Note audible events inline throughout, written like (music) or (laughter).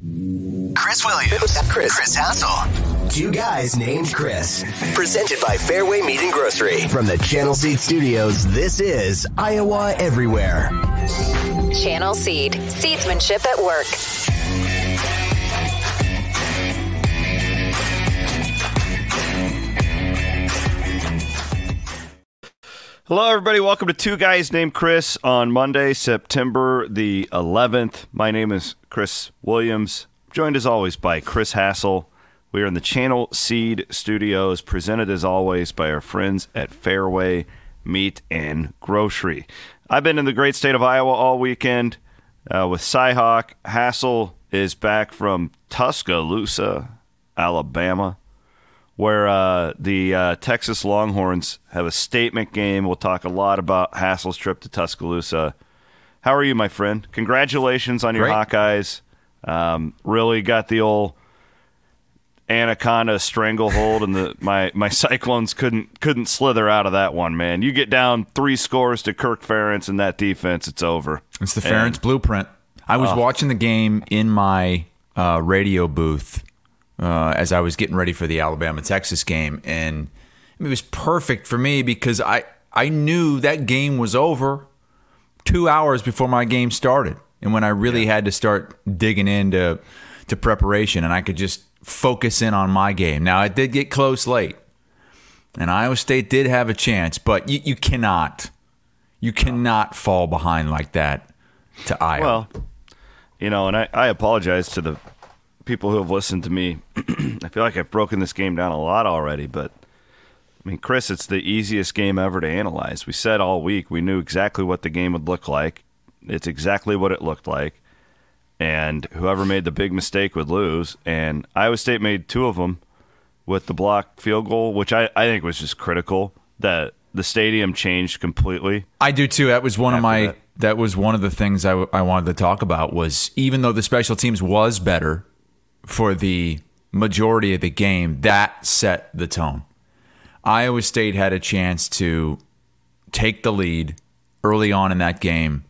Chris Williams, Chris, Chris Hassel. Two guys named Chris. Presented by Fareway Meat and Grocery. From the Channel Seed Studios, this is Iowa Everywhere. Channel Seed. Seedsmanship at work. Hello, everybody. Welcome to Two Guys Named Chris on Monday, September the 11th. My name is Chris Williams, joined as always by Chris Hassel. We are in the Channel Seed Studios, presented as always by our friends at Fareway Meat and Grocery. I've been in the great state of Iowa all weekend uh, with Cyhawk. Hassel is back from Tuscaloosa, Alabama where uh, the uh, Texas Longhorns have a statement game. We'll talk a lot about Hassel's trip to Tuscaloosa. How are you, my friend? Congratulations on your Great. Hawkeyes. Um, really got the old anaconda stranglehold, and the my my Cyclones couldn't couldn't slither out of that one. Man, you get down three scores to Kirk Ferentz and that defense, it's over. It's the And- Ferentz blueprint. I was watching the game in my uh, radio booth uh, as I was getting ready for the Alabama Texas game, and it was perfect for me because I I knew that game was over two hours before my game started, and when I really had to start digging into to preparation, and I could just focus in on my game. Now it did get close late, and Iowa State did have a chance, but you, you cannot you cannot fall behind like that to Iowa. Well, you know, and I, I apologize to the people who have listened to me. (clears throat) I feel like I've broken this game down a lot already, but I mean, Chris, it's the easiest game ever to analyze. We said all week we knew exactly what the game would look like. It's exactly what it looked like. And whoever made the big mistake would lose. And Iowa State made two of them with the block field goal, which I, I think was just critical that the stadium changed completely. I do too. That was one of my. that. That. was one of the things I, w- I wanted to talk about. Was even though the special teams was better for the majority of the game, that set the tone. Iowa State had a chance to take the lead early on in that game,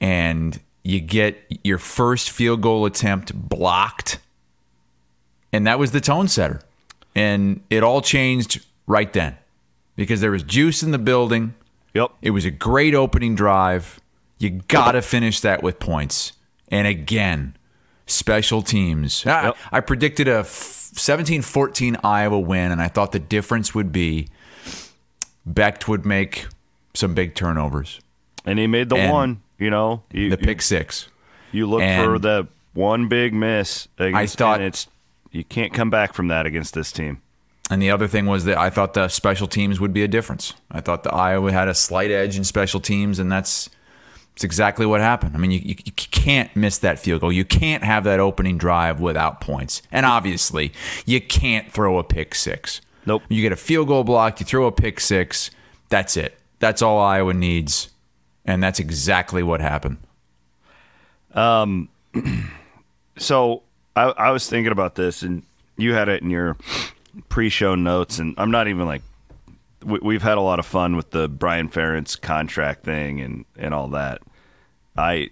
and you get your first field goal attempt blocked, and that was the tone setter. And it all changed right then because there was juice in the building. Yep. It was a great opening drive. You got to finish that with points. And again, special teams. I, Yep. I predicted a 17 14 Iowa win, and I thought the difference would be Becht would make some big turnovers. And he made the And one, you know. You, The pick six. You look And- for the one big miss. Against, thought- and it's you can't come back from that against this team. And the other thing was that I thought the special teams would be a difference. I thought the Iowa had a slight edge in special teams, and that's, that's exactly what happened. I mean, you, you, you can't miss that field goal. You can't have that opening drive without points. And obviously, you can't throw a pick six. Nope. You get a field goal blocked, you throw a pick six. That's it. That's all Iowa needs. And that's exactly what happened. Um, (clears throat) So I, I was thinking about this, and you had it in your pre-show notes, and I'm not even like we, we've had a lot of fun with the Brian Ferentz contract thing and and all that. I.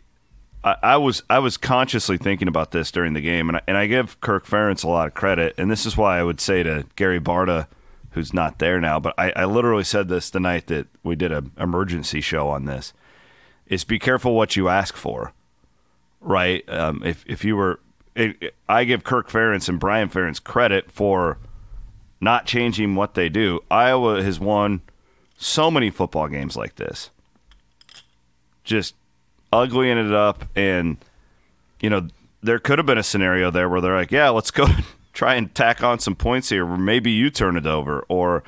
I I was I was consciously thinking about this during the game, and I, and I give Kirk Ferentz a lot of credit, and this is why I would say to Gary Barta who's not there now. But I, I literally said this the night that we did an emergency show on this: is be careful what you ask for, right? Um, if if you were, it, I give Kirk Ferentz and Brian Ferentz credit for not changing what they do. Iowa has won so many football games like this, just ugly ended up, and you know there could have been a scenario there where they're like, yeah, let's go (laughs) try and tack on some points here, or maybe you turn it over, or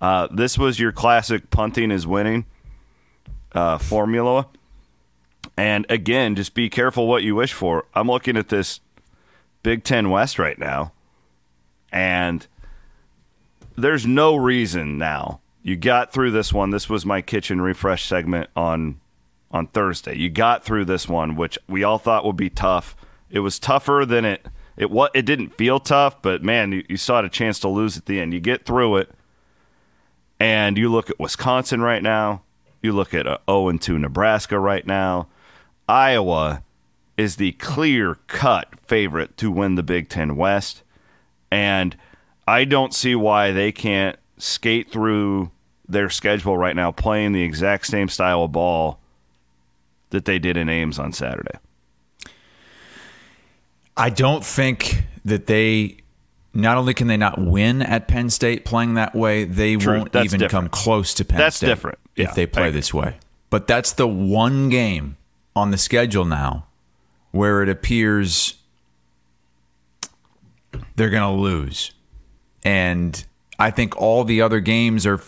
uh, this was your classic punting is winning uh, formula. And again, just be careful what you wish for. I'm looking at this Big Ten West right now, and there's no reason now. You got through this one. This was my kitchen refresh segment on on Thursday. You got through this one, which we all thought would be tough. It was tougher than it it what it didn't feel tough, but man, you, you saw a chance to lose at the end. You get through it, and you look at Wisconsin right now. You look at uh, 0 and 2 Nebraska right now. Iowa is the clear cut favorite to win the Big Ten West. And I don't see why they can't skate through their schedule right now playing the exact same style of ball that they did in Ames on Saturday. I don't think that they not only can they not win at Penn State playing that way, they True. won't That's even different. come close to Penn That's State. different. if Yeah, they play this way. But that's the one game on the schedule now where it appears they're going to lose. And I think all the other games are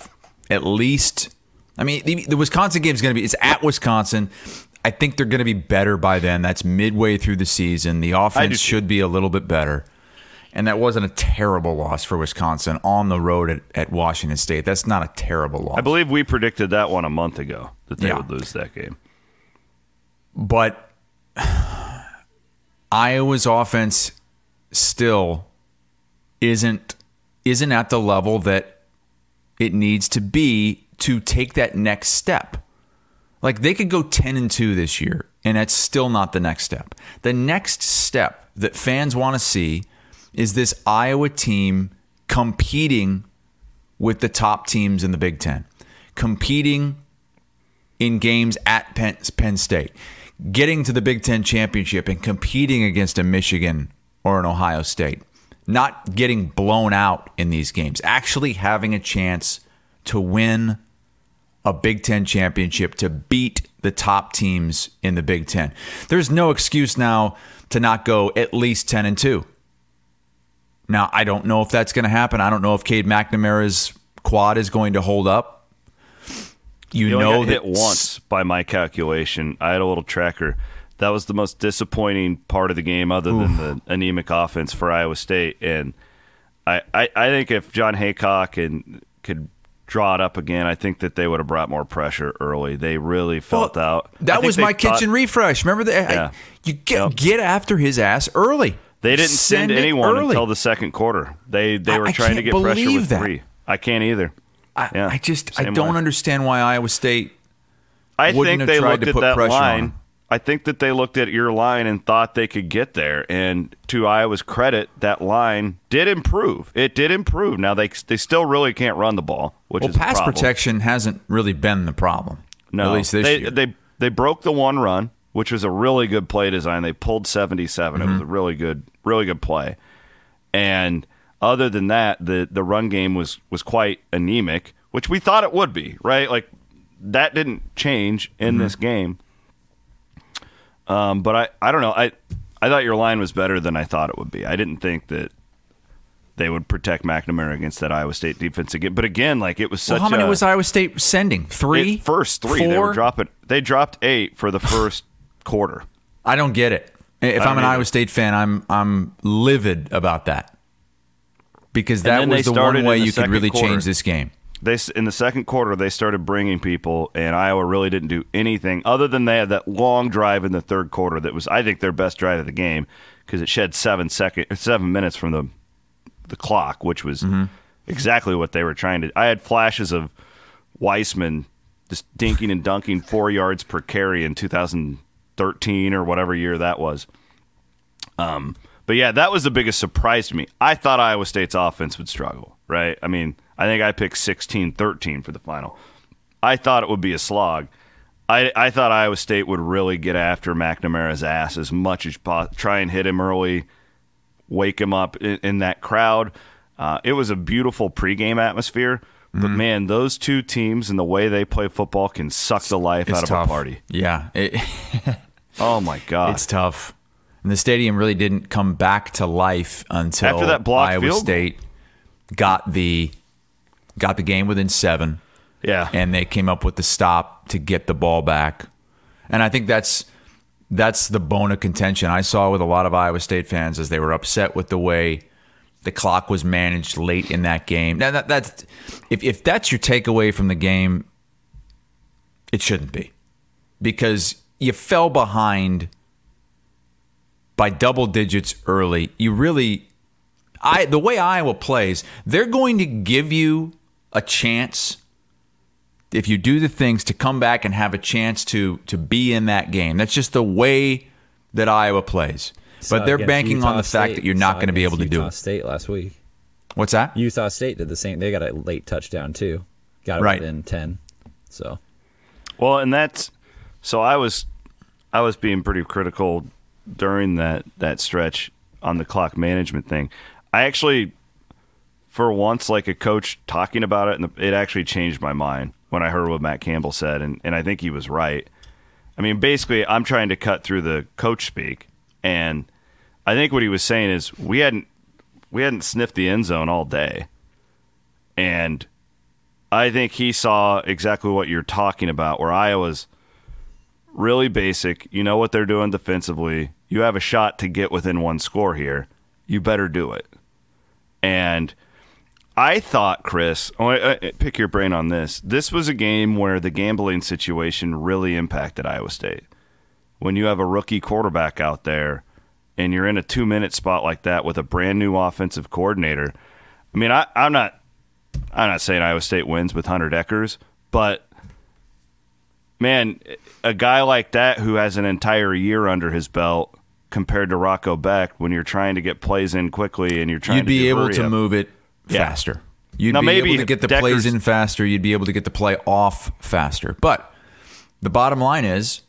at least I mean the, the Wisconsin game is going to be it's at Wisconsin. I think they're going to be better by then. That's midway through the season. The offense should be a little bit better. And that wasn't a terrible loss for Wisconsin on the road at, at Washington State. That's not a terrible loss. I believe we predicted that one a month ago that they Yeah. would lose that game. but (sighs) Iowa's offense still isn't isn't at the level that it needs to be to take that next step. Like they could go 10 and 2 this year and that's still not the next step. The next step that fans want to see is this Iowa team competing with the top teams in the Big 10. Competing in games at Penn, Penn State, getting to the Big Ten championship and competing against a Michigan or an Ohio State, not getting blown out in these games, actually having a chance to win a Big Ten championship to beat the top teams in the Big Ten. There's no excuse now to not go at least 10 and 2. Now, I don't know if that's going to happen. I don't know if Cade McNamara's quad is going to hold up. You He know that hit once by my calculation. I had a little tracker. That was the most disappointing part of the game, other than the anemic offense for Iowa State. And I, I, I think if Jon Heacock and could draw it up again, I think that they would have brought more pressure early. They really felt Well, out. That was my thought- kitchen refresh. Remember that? Yeah. You get Yep. get after his ass early. They didn't send, it anyone early. until the second quarter. They they were I trying to get pressure with that. three. I can't either. I, Yeah, I just I don't way. understand why Iowa State. I think have they tried looked to at put that line. I think that they looked at your line and thought they could get there. And to Iowa's credit, that line did improve. It did improve. Now they they still really can't run the ball, which Well, is pass protection hasn't really been the problem. No, at least this they, year. they they broke the one run, which was a really good play design. They pulled seventy It was Mm-hmm. a really good, really good play. And other than that, the the run game was was quite anemic, which we thought it would be. Right, like that didn't change in Mm-hmm. this game. Um, but I I don't know. I I thought your line was better than I thought it would be. I didn't think that. They would protect McNamara against that Iowa State defense again, but again, like it was such. well, how many a, was Iowa State sending? Three, it- first three. They were Four? dropping. They dropped eight for the first quarter. I don't get it. If I'm an. Iowa State fan, I'm I'm livid about that because that was the one way the you could really quarter. change this game. They in the second quarter they started bringing people, and Iowa really didn't do anything other than they had that long drive in the third quarter that was I think their best drive of the game because it shed seven second seven minutes from the the clock, which was Mm-hmm. exactly what they were trying to. I had flashes of Weisman just dinking and dunking four yards per carry in 2013 or whatever year that was. Um, but yeah, that was the biggest surprise to me. I thought Iowa State's offense would struggle, right? I mean, I think I picked 16-13 for the final. I thought it would be a slog. I, I thought Iowa State would really get after McNamara's ass as much as possible, try and hit him early, wake him up in, in that crowd. Uh, it was a beautiful pregame atmosphere, but Mm-hmm. man, those two teams and the way they play football can suck the life It's out of a party. Yeah, it, (laughs) Oh my god! it's tough. And the stadium really didn't come back to life until After that blocked Iowa field. State got the got the game within seven. yeah, and they came up with the stop to get the ball back. And I think that's that's the bone of contention I saw with a lot of Iowa State fans as they were upset with the way the clock was managed late in that game. Now that, that's if if that's your takeaway from the game, it shouldn't be because you fell behind by double digits early. You really I the way Iowa plays, they're going to give you a chance if you do the things to come back and have a chance to to be in that game. That's just the way that Iowa plays. Saw But they're against banking on Utah the fact that you're not Saw going to be able against to do Utah it. State last week. What's that? Utah State did the same. They got a late touchdown too. Got it Right. within ten. So Well, and that's so I was I was being pretty critical during that that stretch on the clock management thing. I actually for once like a coach talking about it and it actually changed my mind when I heard what Matt Campbell said and and I think he was right. I mean, basically I'm trying to cut through the coach speak and I think what he was saying is we hadn't we hadn't sniffed the end zone all day. And I think he saw exactly what you're talking about, where Iowa's really basic. You know what they're doing defensively. You have a shot to get within one score here. You better do it. And I thought, Chris, I wanna, uh, pick your brain on this. This was a game where the gambling situation really impacted Iowa State. When you have a rookie quarterback out there and you're in a two minute spot like that with a brand new offensive coordinator, I mean, I, I'm not I'm not saying Iowa State wins with Hunter Dekkers, but man, a guy like that who has an entire year under his belt compared to Rocco Becht, when you're trying to get plays in quickly and you're trying to You'd be able to up. move it Yeah. faster. You'd Now, be maybe able to get the Dekkers- plays in faster. You'd be able to get the play off faster. But the bottom line is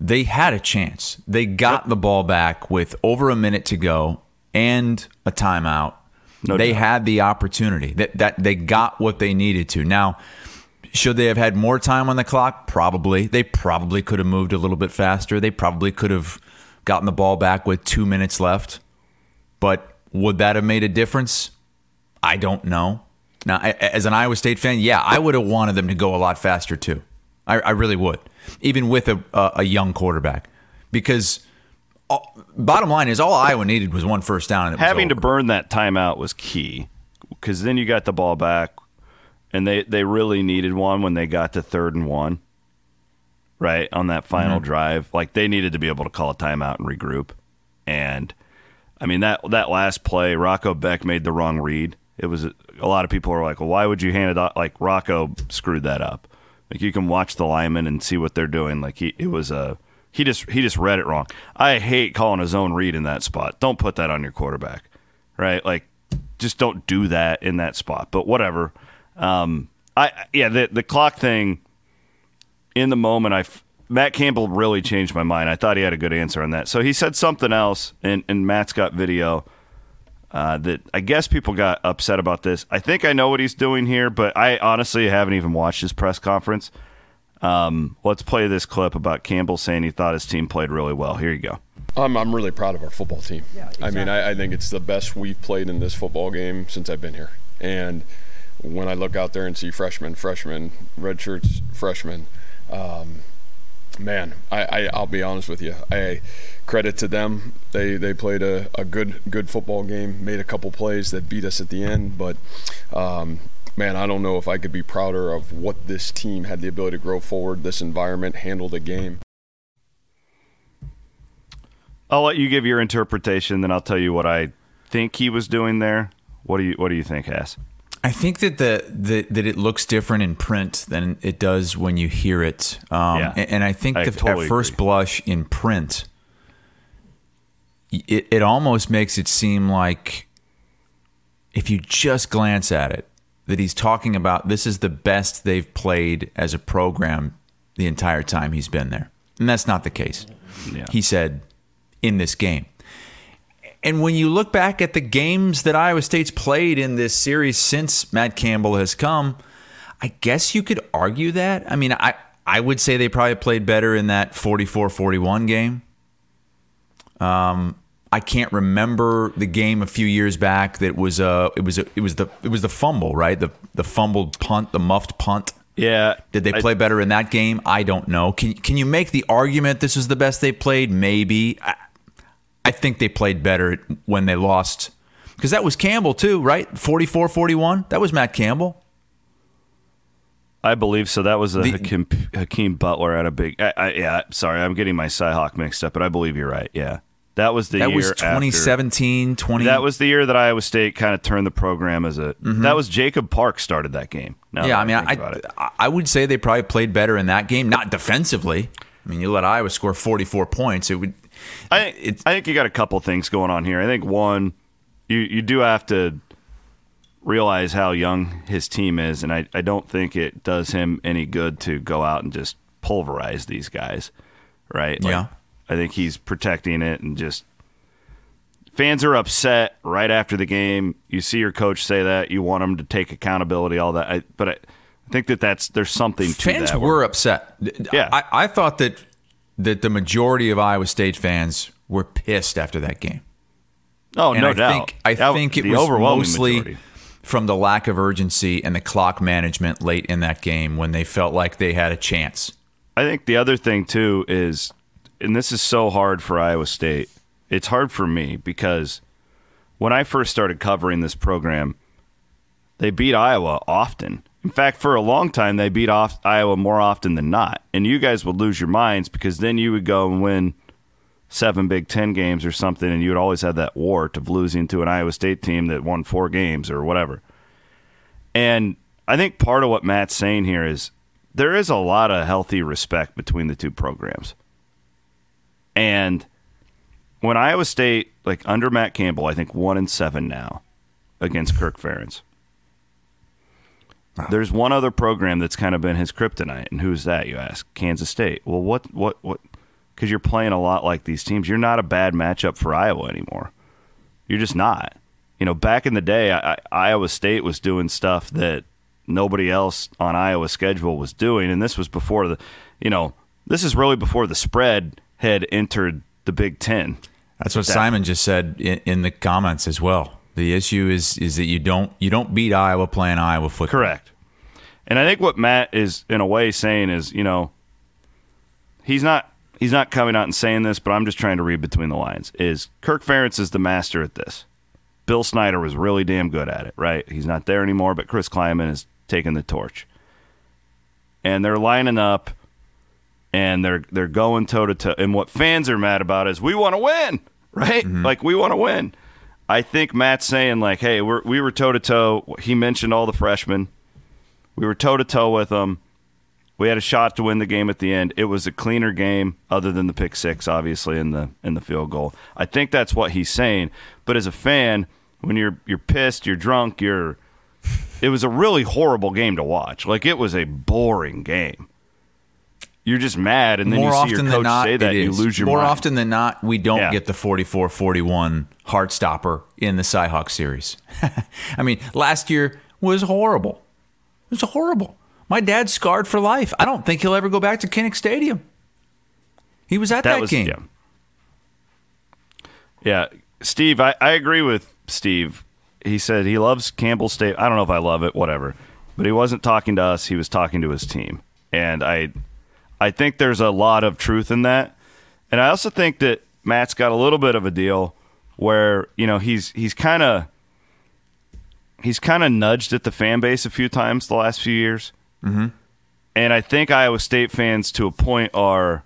they had a chance. They got the ball back with over a minute to go and a timeout. No they doubt. had the opportunity. That that they got what they needed to. Now, should they have had more time on the clock? Probably. They probably could have moved a little bit faster. They probably could have gotten the ball back with 2 minutes left. But would that have made a difference? I don't know. Now, I- as an Iowa State fan, yeah, I would have wanted them to go a lot faster too. I, I really would, even with a, a, a young quarterback, because all, bottom line is all Iowa needed was one first down. And it was Having to burn that timeout was key because then you got the ball back, and they they really needed one when they got to third and one. Right on that final Mm-hmm. drive, like they needed to be able to call a timeout and regroup, and I mean that that last play, Rocco Becht made the wrong read. It was a lot of people are like, well, why would you hand it off? Like Rocco screwed that up. Like you can watch the linemen and see what they're doing. Like he, it was a he just he just read it wrong. I hate calling a zone read in that spot. Don't put that on your quarterback, right? Like just don't do that in that spot. But whatever. Um, I yeah the the clock thing. In the moment, I Matt Campbell really changed my mind. I thought he had a good answer on that. So he said something else, and and Matt's got video uh, that I guess people got upset about this. I think I know what he's doing here, but I honestly haven't even watched his press conference. Um, let's play this clip about Campbell saying he thought his team played really well. Here you go. I'm, I'm really proud of our football team. Yeah, I mean, I, I think it's the best we've played in this football game since I've been here. And when I look out there and see freshmen, freshmen, red shirts, freshmen, um, man, I, I, I'll be honest with you. I credit to them. They they played a, a good good football game, made a couple plays that beat us at the end. But um, man, I don't know if I could be prouder of what this team had the ability to grow forward, this environment, handle the game. I'll let you give your interpretation, then I'll tell you what I think he was doing there. What do you What do you think, Ass? I think that the, the that it looks different in print than it does when you hear it. Um, Yeah. and, and I think I the, totally at first agree. blush in print, it, it almost makes it seem like if you just glance at it, that he's talking about this is the best they've played as a program the entire time he's been there. And that's not the case. Yeah. He said in this game. And when you look back at the games that Iowa State's played in this series since Matt Campbell has come, I guess you could argue that. I mean, I, I would say they probably played better in that 44 41 game. Um, I can't remember the game a few years back that was uh it was a, it was the it was the fumble right? The the fumbled punt the muffed punt. Yeah. did they I- play better in that game? I don't know. Can can you make the argument this is the best they played? Maybe. I, I think they played better when they lost. Because that was Campbell too right? 44-41 that was Matt Campbell. I believe so. That was a The- Hakeem, Hakeem Butler at a big. I, I, yeah, sorry, I'm getting my Cyhawk mixed up, but I believe you're right. Yeah, that was the that year. was after- 20 That was the year that Iowa State kind of turned the program as a. That was Jacob Park started that game. Mm-hmm. yeah that I mean think. I, I I would say they probably played better in that game not defensively I mean you let Iowa score 44 points it would I it's- I think you got a couple things going on here. I think one, you you do have to realize how young his team is, and I, I don't think it does him any good to go out and just pulverize these guys, right? Yeah. I think he's protecting it and just fans are upset right after the game. You see your coach say that you want him to take accountability, all that. I, but I, I think that that's there's something to fans that. were upset. Yeah. I, I thought that that the majority of Iowa State fans were pissed after that game. oh and no I doubt. think I That- think it was mostly majority. from the lack of urgency and the clock management late in that game when they felt like they had a chance. I think the other thing too is, and this is so hard for Iowa State. It's hard for me because when I first started covering this program, they beat Iowa often. In fact, for a long time, they beat off Iowa more often than not. And you guys would lose your minds because then you would go and win seven Big Ten games or something, and you would always have that wart of losing to an Iowa State team that won four games or whatever. And I think part of what Matt's saying here is there is a lot of healthy respect between the two programs. And when Iowa State, like under Matt Campbell, I think one and seven now against Kirk Ferentz. There's one other program that's kind of been his kryptonite, and who's that? You ask. Kansas State. Well, what, what, what? Because you're playing a lot like these teams. You're not a bad matchup for Iowa anymore. You're just not. You know, back in the day, I, I, Iowa State was doing stuff that nobody else on Iowa's schedule was doing, and this was before the, you know, this is really before the spread had entered the Big Ten. That's what That- Simon just said in, in the comments as well. The issue is is that you don't you don't beat Iowa playing Iowa football. Correct. And I think what Matt is in a way saying is, you know, he's not he's not coming out and saying this, but I'm just trying to read between the lines. Is Kirk Ferentz is the master at this. Bill Snyder was really damn good at it, right? He's not there anymore, but Chris Klieman has taking the torch. And they're lining up and they're they're going toe to toe. And what fans are mad about is we want to win, right? Mm-hmm. Like we want to win. I think Matt's saying like, hey, we're, we were toe to toe. He mentioned all the freshmen. We were toe to toe with them. We had a shot to win the game at the end. It was a cleaner game, other than the pick six, obviously, in the in the field goal. I think that's what he's saying. But as a fan, when you're you're pissed, you're drunk, you're it was a really horrible game to watch. Like it was a boring game. You're just mad, and then More you see often your than coach not, say that, you lose your More mind. often than not, we don't Yeah. get the 44-41 heart stopper in the Cyhawk series. (laughs) I mean, last year was horrible. It was horrible. My dad's scarred for life. I don't think he'll ever go back to Kinnick Stadium. He was at that, was game. Yeah. Yeah, Steve, I, I agree with Steve. He said he loves Campbell State. I don't know if I love it, whatever. But he wasn't talking to us. He was talking to his team, and I, I think there's a lot of truth in that. And I also think that Matt's got a little bit of a deal where you know he's he's kind of he's kind of nudged at the fan base a few times the last few years. Mm-hmm. And I think Iowa State fans, to a point, are.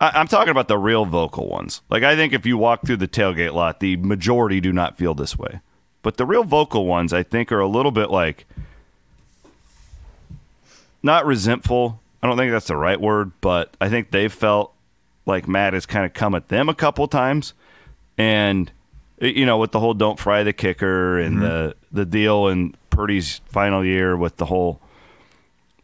I, I'm talking about the real vocal ones. Like, I think if you walk through the tailgate lot, the majority do not feel this way. But the real vocal ones, I think, are a little bit like. Not resentful. I don't think that's the right word, but I think they've felt like Matt has kind of come at them a couple times. And, you know, with the whole don't fry the kicker and the, the deal in Purdy's final year with the whole.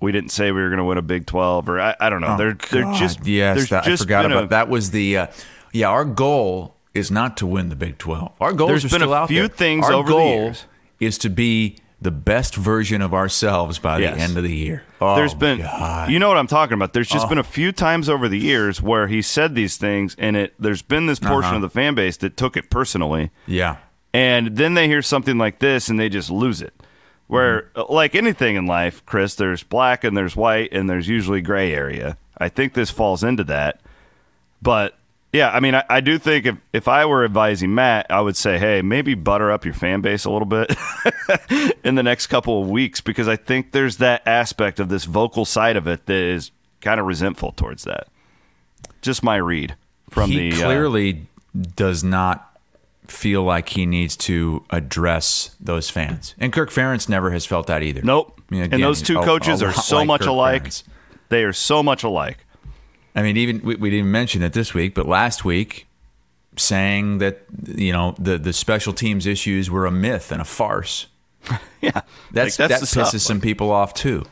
We didn't say we were going to win a Big Twelve, or I, I don't know. Oh, they're they're just yes. That, I forgot about a- that. Was the uh, yeah? Our goal is not to win the Big Twelve. Our goals There's been a few there. things Our over the goal years. is to be the best version of ourselves by Yes. the end of the year. Oh, There's been, God. Oh. you know what I'm talking about. There's just been a few times over the years where he said these things, and it there's been this portion Uh-huh. of the fan base that took it personally, yeah. and then they hear something like this and they just lose it. Where, Mm-hmm. like anything in life, Chris, there's black and there's white and there's usually gray area. I think this falls into that. But yeah, I mean, I, I do think if, if I were advising Matt, I would say, hey, maybe butter up your fan base a little bit (laughs) in the next couple of weeks because I think there's that aspect of this vocal side of it that is kind of resentful towards that. Just my read from he the uh, clearly does not feel like he needs to address those fans, and Kirk Ferentz never has felt that either. Nope. I mean, and those two coaches a are so like much Kirk alike. Ferentz. They are so much alike. I mean, even we, we didn't mention it this week, but last week, saying that you know the the special teams issues were a myth and a farce. (laughs) Yeah, That's, Like, that the stuff. pisses some people off too.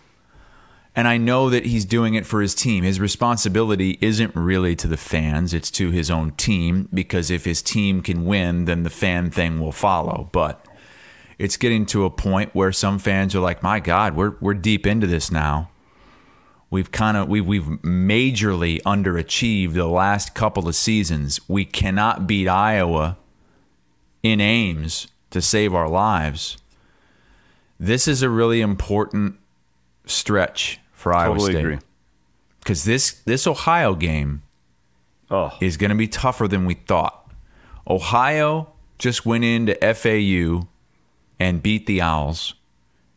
And I know that he's doing it for his team. His responsibility isn't really to the fans, it's to his own team because if his team can win, then the fan thing will follow. But it's getting to a point where some fans are like, "My god, we're we're deep into this now. We've kind of we've we've majorly underachieved the last couple of seasons. We cannot beat Iowa in Ames to save our lives." This is a really important stretch for Iowa Totally State agree. because this this Ohio game Oh, is going to be tougher than we thought. Ohio just went into FAU and beat the Owls.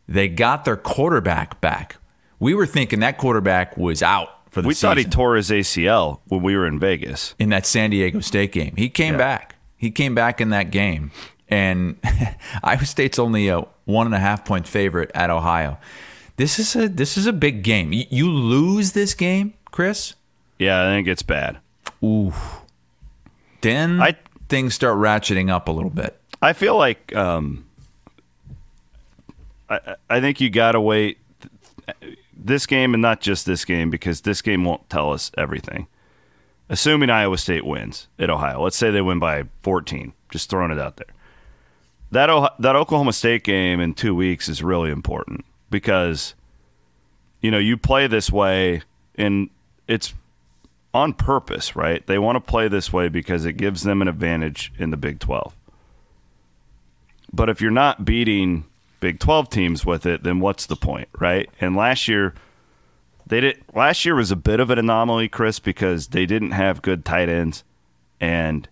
They got their quarterback back. We were thinking that quarterback was out for the season. we season thought he tore his ACL when we were in Vegas. in that San Diego State game. He came Yeah. back. He came back in that game. And (laughs) Iowa State's only a one and a half point favorite at Ohio. This is a this is a big game. You, you lose this game, Chris. Yeah, I think it's bad. Ooh. Then I- things start ratcheting up a little bit. I feel like um, I, I think you got to wait this game and not just this game because this game won't tell us everything. Assuming Iowa State wins at Ohio, let's say they win by 14, just throwing it out there. That Ohio, that Oklahoma State game in two weeks is really important because you know you play this way and it's on purpose, right? They want to play this way because it gives them an advantage in the Big 12. But if you're not beating Big 12 teams with it, then what's the point, right? And last year they did last year was a bit of an anomaly, Chris, because they didn't have good tight ends and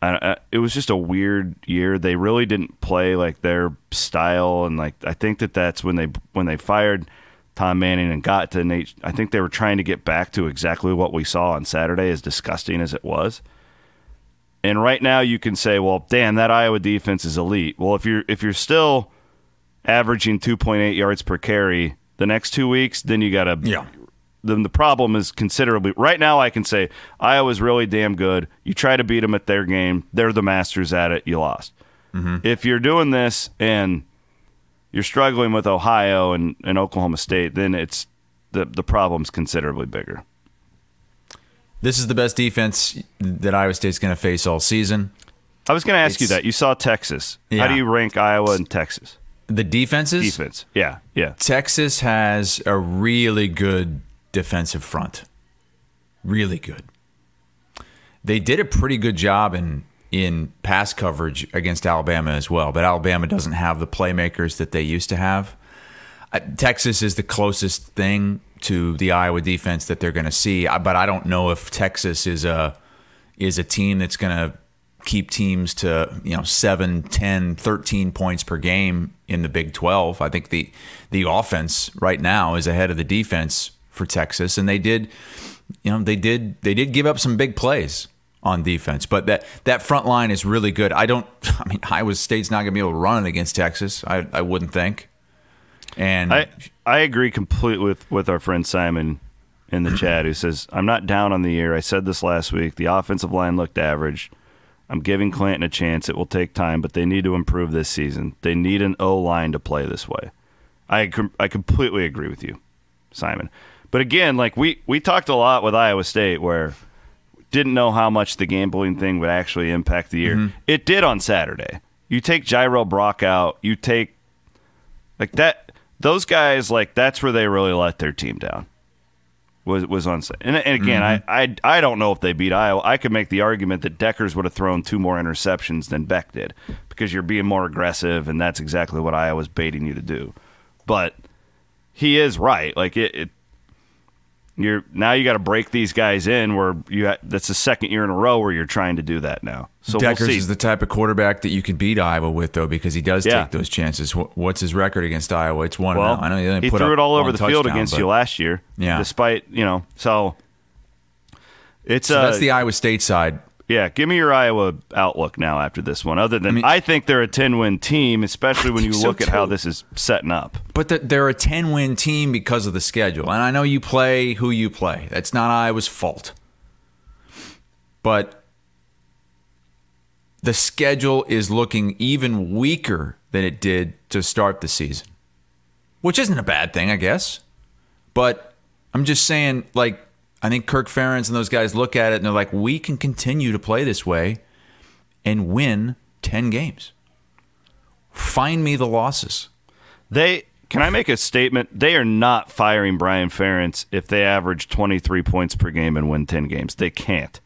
I, it was just a weird year. They really didn't play like their style, and like I think that that's when they when they fired Tom Manning and got to Nate. I think they were trying to get back to exactly what we saw on Saturday, as disgusting as it was. And right now, you can say, "Well, damn, that Iowa defense is elite." Well, if you're if you're still averaging 2.8 yards per carry the next two weeks, then you got to Yeah. then the problem is considerably. Right now, I can say Iowa's really damn good. You try to beat them at their game; they're the masters at it. You lost. Mm-hmm. If you're doing this and you're struggling with Ohio and, and Oklahoma State, then it's the the problem's considerably bigger. This is the best defense that Iowa State's going to face all season. I was going to ask you that. You saw Texas. How do you rank Iowa and Texas The defenses. defense? Yeah, yeah. Texas has a really good defensive front. Really good. They did a pretty good job in in pass coverage against Alabama as well, but Alabama doesn't have the playmakers that they used to have. Uh, Texas is the closest thing to the Iowa defense that they're going to see, but I don't know if Texas is a is a team that's going to keep teams to, you know, 7, 10, 13 points per game in the Big 12. I think the the offense right now is ahead of the defense for Texas and they did you know, they did they did give up some big plays on defense, but that that front line is really good. I don't (laughs) I mean Iowa State's not going to be able to run it against Texas. I I wouldn't think. And I I agree completely with with our friend Simon in the chat who says I'm not down on the year. I said this last week. The offensive line looked average. I'm giving Clanton a chance. It will take time, but they need to improve this season. They need an O line to play this way. I com- I completely agree with you, Simon. But again, like we we talked a lot with Iowa State where didn't know how much the gambling thing would actually impact the year. Mm-hmm. It did on Saturday. You take Jirehl Brock out, you take like that those guys like that's where they really let their team down. Was was on and, and again Mm-hmm. I, I I don't know if they beat Iowa. I could make the argument that Dekkers would have thrown two more interceptions than Becht did because you're being more aggressive and that's exactly what Iowa's baiting you to do. But he is right. Like it, it you're now you got to break these guys in where you ha- that's the second year in a row where you're trying to do that now. So Dekkers we'll is the type of quarterback that you can beat Iowa with, though, because he does Yeah. take those chances. What's his record against Iowa? It's one. well, I know he, he threw it all over the field against but- you last year. Yeah. despite you know. So it's So uh, that's the Iowa State side. Yeah. Give me your Iowa outlook now after this one. Other than I, mean- think they're a ten win team, especially when you so, look at how this is setting up. But th- they're a 10 win team because of the schedule. And I know you play who you play. That's not Iowa's fault. But the schedule is looking even weaker than it did to start the season, which isn't a bad thing, I guess. But I'm just saying, like, I think Kirk Ferentz and those guys look at it and they're like, we can continue to play this way and win 10 games. Find me the losses. They can I make a statement? They are not firing Brian Ferentz if they average twenty three points per game and win ten games. They can't.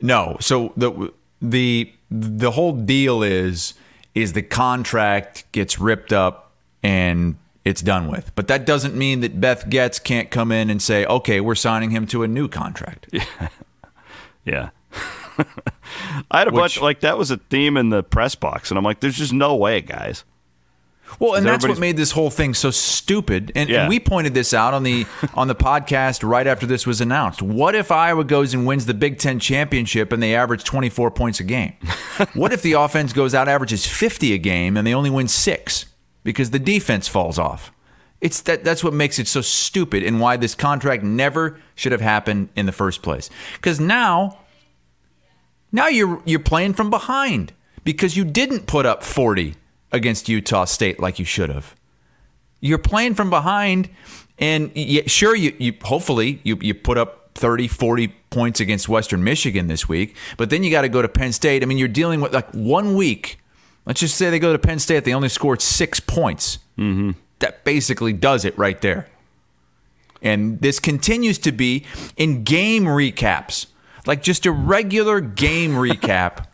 No. So the the the whole deal is is the contract gets ripped up and it's done with. But that doesn't mean that Beth Goetz can't come in and say, "Okay, we're signing him to a new contract." (laughs) Yeah. yeah. (laughs) I had a Which- bunch like that was a theme in the press box, and I'm like, there's just no way, guys. Well, and that's what made this whole thing so stupid. And, Yeah. and we pointed this out on the (laughs) on the podcast right after this was announced. What if Iowa goes and wins the Big Ten championship and they average 24 points a game? what if the offense goes out averages 50 a game and they only win six because the defense falls off? It's that that's what makes it so stupid and why this contract never should have happened in the first place. Because now now you're you're playing from behind because you didn't put up 40 against Utah State like you should have. You're playing from behind and sure you, you hopefully you, you put up 30 40 points against Western Michigan this week, but then you got to go to Penn State. I mean, you're dealing with like one week. Let's just say they go to Penn State, they only scored 6 points. Mm-hmm. That basically does it right there. And this continues to be in game recaps, like just a regular game (laughs) recap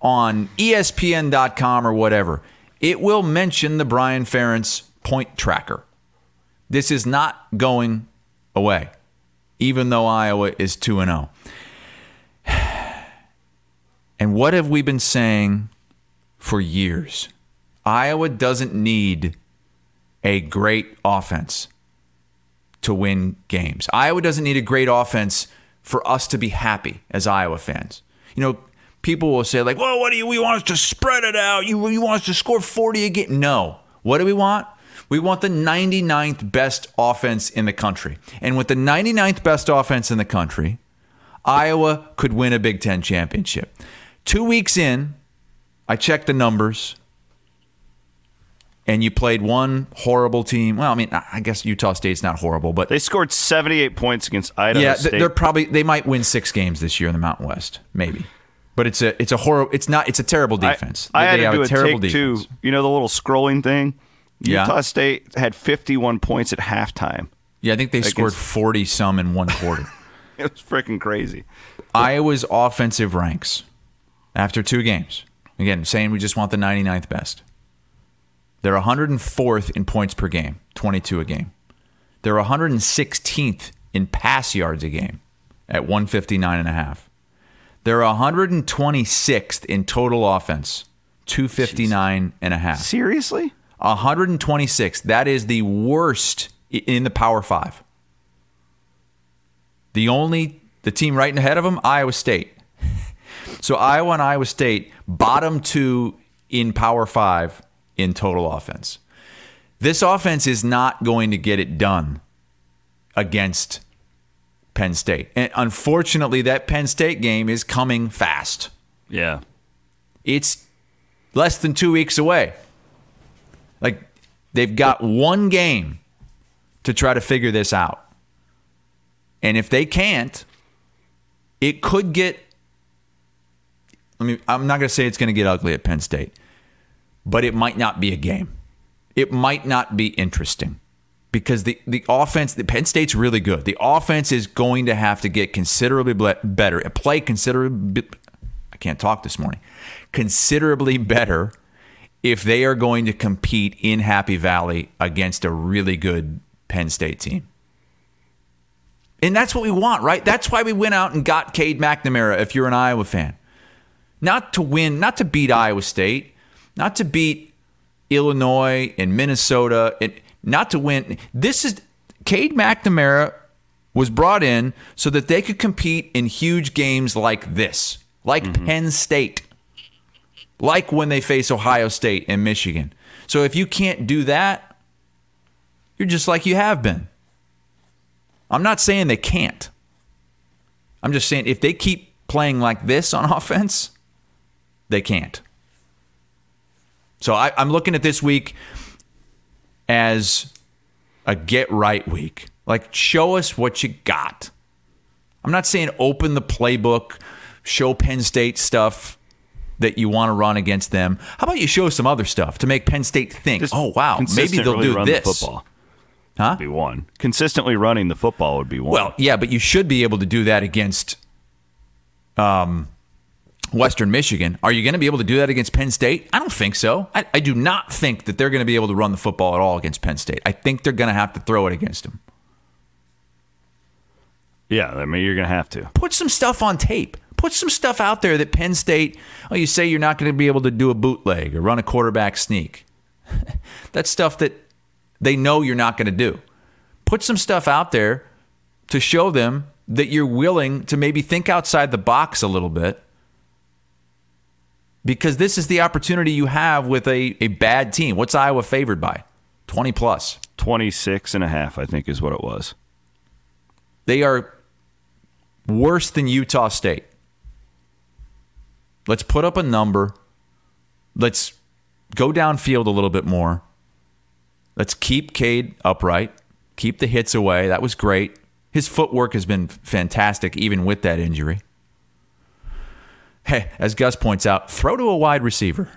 on ESPN.com or whatever. It will mention the Brian Ferentz point tracker. This is not going away, even though Iowa is 2 0. (sighs) And what have we been saying for years? Iowa doesn't need a great offense to win games. Iowa doesn't need a great offense for us to be happy as Iowa fans. You know, people will say like, "Well, what do you? We want us to spread it out. You you want us to score 40 a game?" No. What do we want? We want the 99th best offense in the country. And with the 99th best offense in the country, Iowa could win a Big 10 championship. 2 weeks in, I checked the numbers and you played one horrible team. Well, I mean, I guess Utah State's not horrible, but They scored 78 points against Idaho yeah, State. th- they're probably they might win six games this year in the Mountain West, maybe. But it's a it's a horrible. It's not. It's a terrible defense. I, they had have to do a a terrible take defense. two. You know the little scrolling thing. Yeah. Utah State had 51 points at halftime. Yeah, I think they scored forty some in one quarter. (laughs) It was freaking crazy. Iowa's offensive ranks after two games. Again, saying we just want the 99th best. They're 104th in points per game, 22 a game. They're 116th in pass yards a game at 159 and a half. They're 126th in total offense, 259 and a half. Seriously? 126. That is the worst in the Power Five. The only the team right ahead of them, Iowa State. So Iowa and Iowa State, bottom two in Power Five in total offense. This offense is not going to get it done against Penn State. And unfortunately, that Penn State game is coming fast. Yeah. It's less than two weeks away. Like, they've got one game to try to figure this out. And if they can't, it could get. I mean, I'm not going to say it's going to get ugly at Penn State, but it might not be a game. It might not be interesting because the, the offense, the Penn State's really good. The offense is going to have to get considerably better play considerably. I can't talk this morning. Considerably better if they are going to compete in Happy Valley against a really good Penn State team. And that's what we want, right? That's why we went out and got Cade McNamara if you're an Iowa fan. Not to win, not to beat Iowa State, not to beat Illinois and Minnesota, and not to win. This is Cade McNamara was brought in so that they could compete in huge games like this, like mm-hmm. Penn State, like when they face Ohio State and Michigan. So if you can't do that, you're just like you have been. I'm not saying they can't. I'm just saying if they keep playing like this on (laughs) offense, they can't. So I, am looking at this week as a get right week. Like, show us what you got. I'm not saying open the playbook, show Penn State stuff that you want to run against them. How about you show some other stuff to make Penn State think, Just oh, wow, maybe they'll do this. The football. Huh? Be one. Consistently running the football would be one. Well, yeah, but you should be able to do that against um, Western Michigan. Are you going to be able to do that against Penn State? I don't think so. I, I do not think that they're going to be able to run the football at all against Penn State. I think they're going to have to throw it against them. Yeah, I mean, you're going to have to. Put some stuff on tape. Put some stuff out there that Penn State, oh, you say you're not going to be able to do a bootleg or run a quarterback sneak. (laughs) That's stuff that they know you're not going to do. Put some stuff out there to show them that you're willing to maybe think outside the box a little bit because this is the opportunity you have with a, a bad team. What's Iowa favored by? 20 plus. 26 and a half, I think, is what it was. They are worse than Utah State. Let's put up a number. Let's go downfield a little bit more. Let's keep Cade upright, keep the hits away. That was great. His footwork has been fantastic, even with that injury. Hey, as Gus points out, throw to a wide receiver.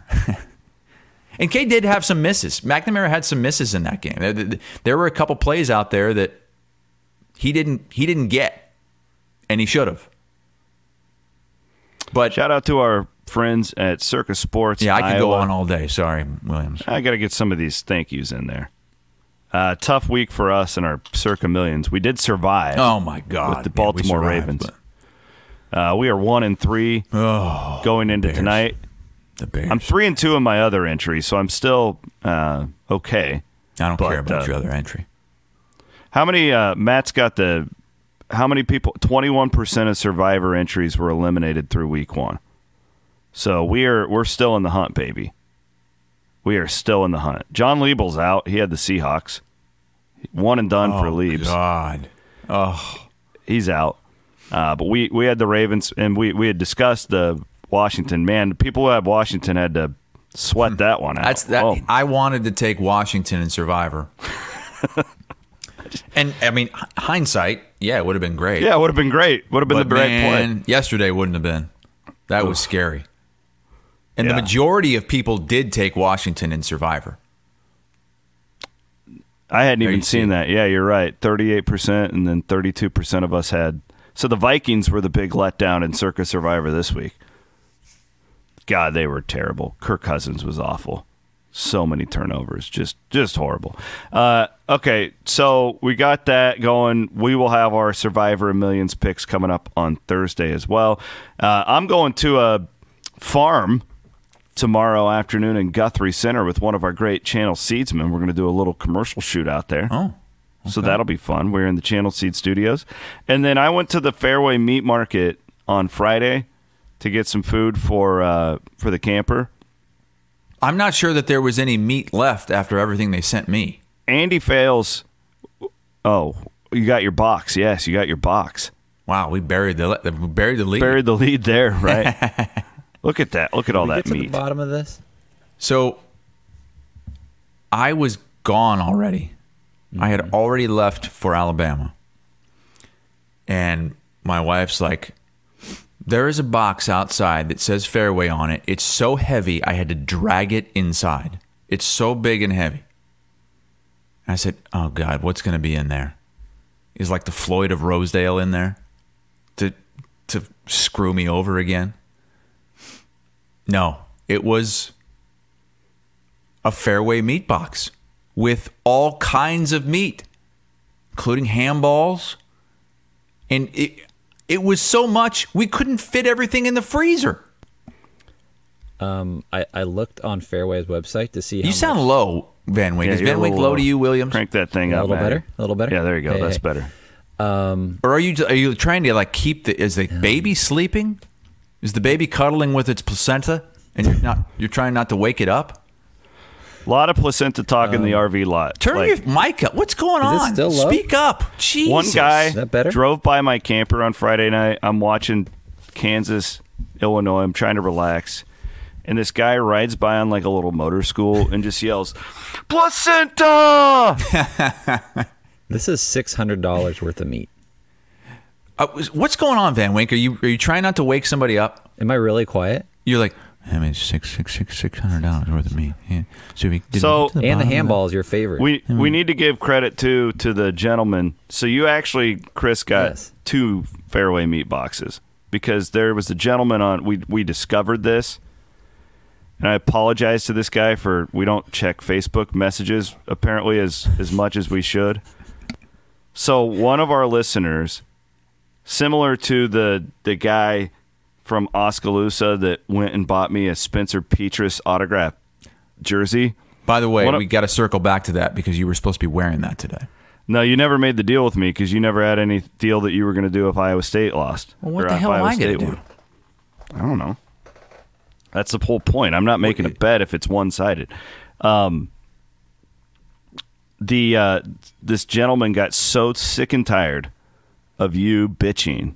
(laughs) and Cade did have some misses. McNamara had some misses in that game. There were a couple plays out there that he didn't he didn't get, and he should have. But shout out to our friends at Circa Sports. Yeah, I can go on all day. Sorry, Williams. I got to get some of these thank yous in there. Uh, tough week for us and our Circa Millions. We did survive. Oh my God! With the Baltimore survived, Ravens. Uh, we are one and three oh, going into Bears. tonight. The Bears. I'm three and two in my other entry, so I'm still uh, okay. I don't but, care about uh, your other entry. How many? Uh, Matt's got the. How many people? Twenty-one percent of Survivor entries were eliminated through week one. So we are we're still in the hunt, baby. We are still in the hunt. John Liebel's out. He had the Seahawks. One and done oh, for Liebs. God. Oh. He's out. Uh, but we, we had the Ravens, and we, we had discussed the Washington. Man, people who had Washington had to sweat that one out. That's that. Oh. I wanted to take Washington and Survivor. (laughs) and I mean, hindsight, yeah, it would have been great. Yeah, it would have been great. Would have been but the right play. Yesterday wouldn't have been. That was scary. And yeah. the majority of people did take Washington and Survivor. I hadn't even seen that. Yeah, you're right. 38%, and then 32% of us had. So the Vikings were the big letdown in Circa Survivor this week. God, they were terrible. Kirk Cousins was awful. So many turnovers, just just horrible. Uh, okay, so we got that going. We will have our Survivor Millions picks coming up on Thursday as well. Uh, I'm going to a farm tomorrow afternoon in Guthrie Center with one of our great channel seedsmen. We're going to do a little commercial shoot out there. Oh. Okay. So that'll be fun. We're in the Channel Seed Studios. And then I went to the Fareway Meat Market on Friday to get some food for uh, for the camper. I'm not sure that there was any meat left after everything they sent me. Andy fails. Oh, You got your box. Yes, you got your box. Wow, we buried the we buried the lead. Buried the lead there, right? (laughs) Look at that. Look at all we that get to meat. the bottom of this. So I was gone already. I had mm-hmm. already left for Alabama. And my wife's like, there is a box outside that says Fareway on it. It's so heavy, I had to drag it inside. It's so big and heavy. I said, oh God, what's going to be in there? Is like the Floyd of Rosedale in there to to screw me over again? No, it was a Fareway meat box with all kinds of meat, including ham balls. And it, it was so much, we couldn't fit everything in the freezer. Um, I, I looked on Fareway's website to see. How You sound much- low, Van Wink. Yeah, Is Van a Wink little low to you, Williams? Crank that thing A up. little Maddie. better? A little better? Yeah, there you go. Hey, That's hey. better. Or are you are you trying to like keep the is the baby sleeping? Is the baby cuddling with its placenta and you're not you're trying not to wake it up? A lot of placenta talk in the RV lot. Turn Like, your mic up. What's going Is it on? still low? Speak up. Jesus. One guy Is that better? drove by my camper on Friday night. I'm watching Kansas, Illinois. I'm trying to relax. And this guy rides by on like a little motor school and just yells, Placenta! (laughs) This is six hundred dollars worth of meat. Uh, what's going on, Van Wink? Are you are you trying not to wake somebody up? Am I really quiet? You're like, I mean, six six six six hundred dollars worth of meat. Yeah. So we did So- we get to and the bottom of ham ball is your favorite. We we need to give credit too to the gentleman. So you actually, Chris, got Yes. two Fareway meat boxes because there was a gentleman on. We we discovered this, and I apologize to this guy for we don't check Facebook messages apparently as as much as we should. So one of our listeners, similar to the the guy from Oskaloosa that went and bought me a Spencer Petras autograph jersey. By the way, we got to circle back to that because you were supposed to be wearing that today. No, you never made the deal with me because you never had any deal that you were going to do if Iowa State lost. Well, what the hell am I gonna do? won. I don't know. That's the whole point. I'm not making a bet if it's one sided. Um, the uh, this gentleman got so sick and tired of you bitching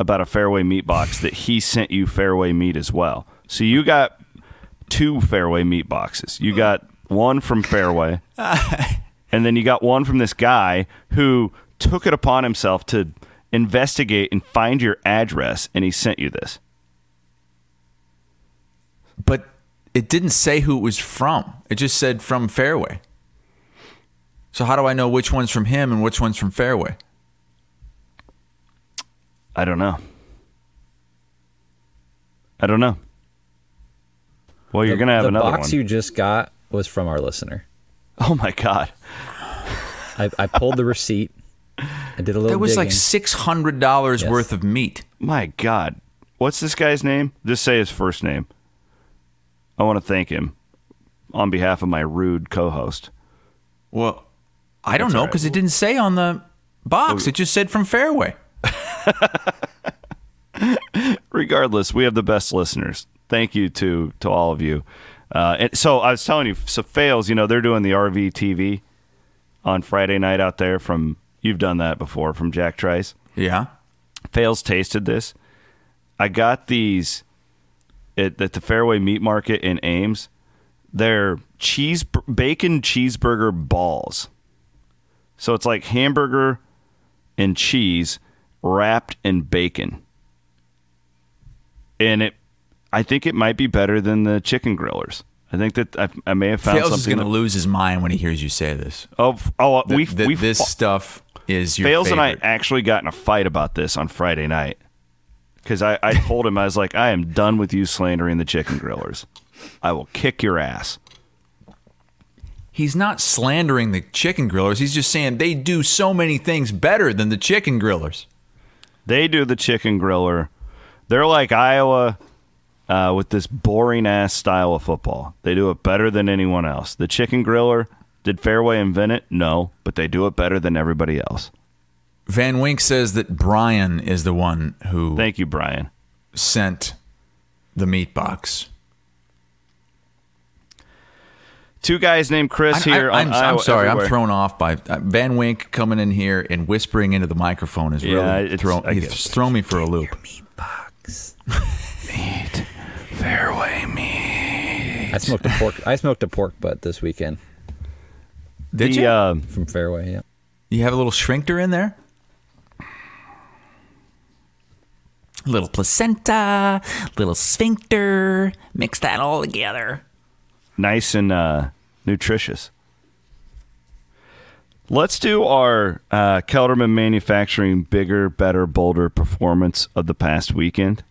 about a Fareway meat box that he sent you Fareway meat as well. So you got two Fareway meat boxes. You got one from Fareway, (laughs) and then you got one from this guy who took it upon himself to investigate and find your address, and he sent you this. But it didn't say who it was from. It just said from Fareway. So how do I know which one's from him and which one's from Fareway? I don't know. I don't know. Well, you're The- gonna have the another box one. you just got was from our listener. oh my god! I, I pulled the receipt. I did a little. That was like six hundred dollars Yes. worth of meat. My god! What's this guy's name? Just say his first name. I want to thank him on behalf of my rude co-host. Well, I don't That's know all right. because it didn't say on the box. It just said from Fareway. (laughs) regardless, we have the best listeners. Thank you to to all of you. Uh, and so I was telling you, so fails. You know, they're doing the RV TV on Friday night out there. From you've done that before from Jack Trice. Yeah. Fails tasted this. I got these at, at the Fareway Meat Market in Ames. They're cheese bacon cheeseburger balls. So it's like hamburger and cheese wrapped in bacon. And it I think it might be better than the chicken grillers. I think that I, I may have found Fails is something. going to lose his mind when he hears you say this. oh, oh, uh, we th- we this stuff is your Fails and I actually got in a fight about this on Friday night because I, I told him I was like, I am done with you slandering the chicken grillers. I will kick your ass. He's not slandering the chicken grillers. He's just saying they do so many things better than the chicken grillers. They do the chicken griller. They're like Iowa uh, with this boring ass style of football. They do it better than anyone else. The chicken griller, did Fareway invent it? No, but they do it better than everybody else. Van Wink says that Brian is the one who Thank you, Brian. sent the meat box. Two guys named Chris I- here. I, on am I'm sorry. Everywhere. I'm thrown off by uh, Van Wink coming in here and whispering into the microphone is Yeah, really it's- thrown. He's it. thrown me for a loop. Meat. box. meat. Fareway meat. I smoked a pork. I smoked a pork butt this weekend Did The, you? uh, from Fareway. Yeah. you have a little shrinker in there. Little placenta, little sphincter. Mix that all together. Nice and uh, nutritious. Let's do our uh, Kelderman Manufacturing bigger, better, bolder performance of the past weekend.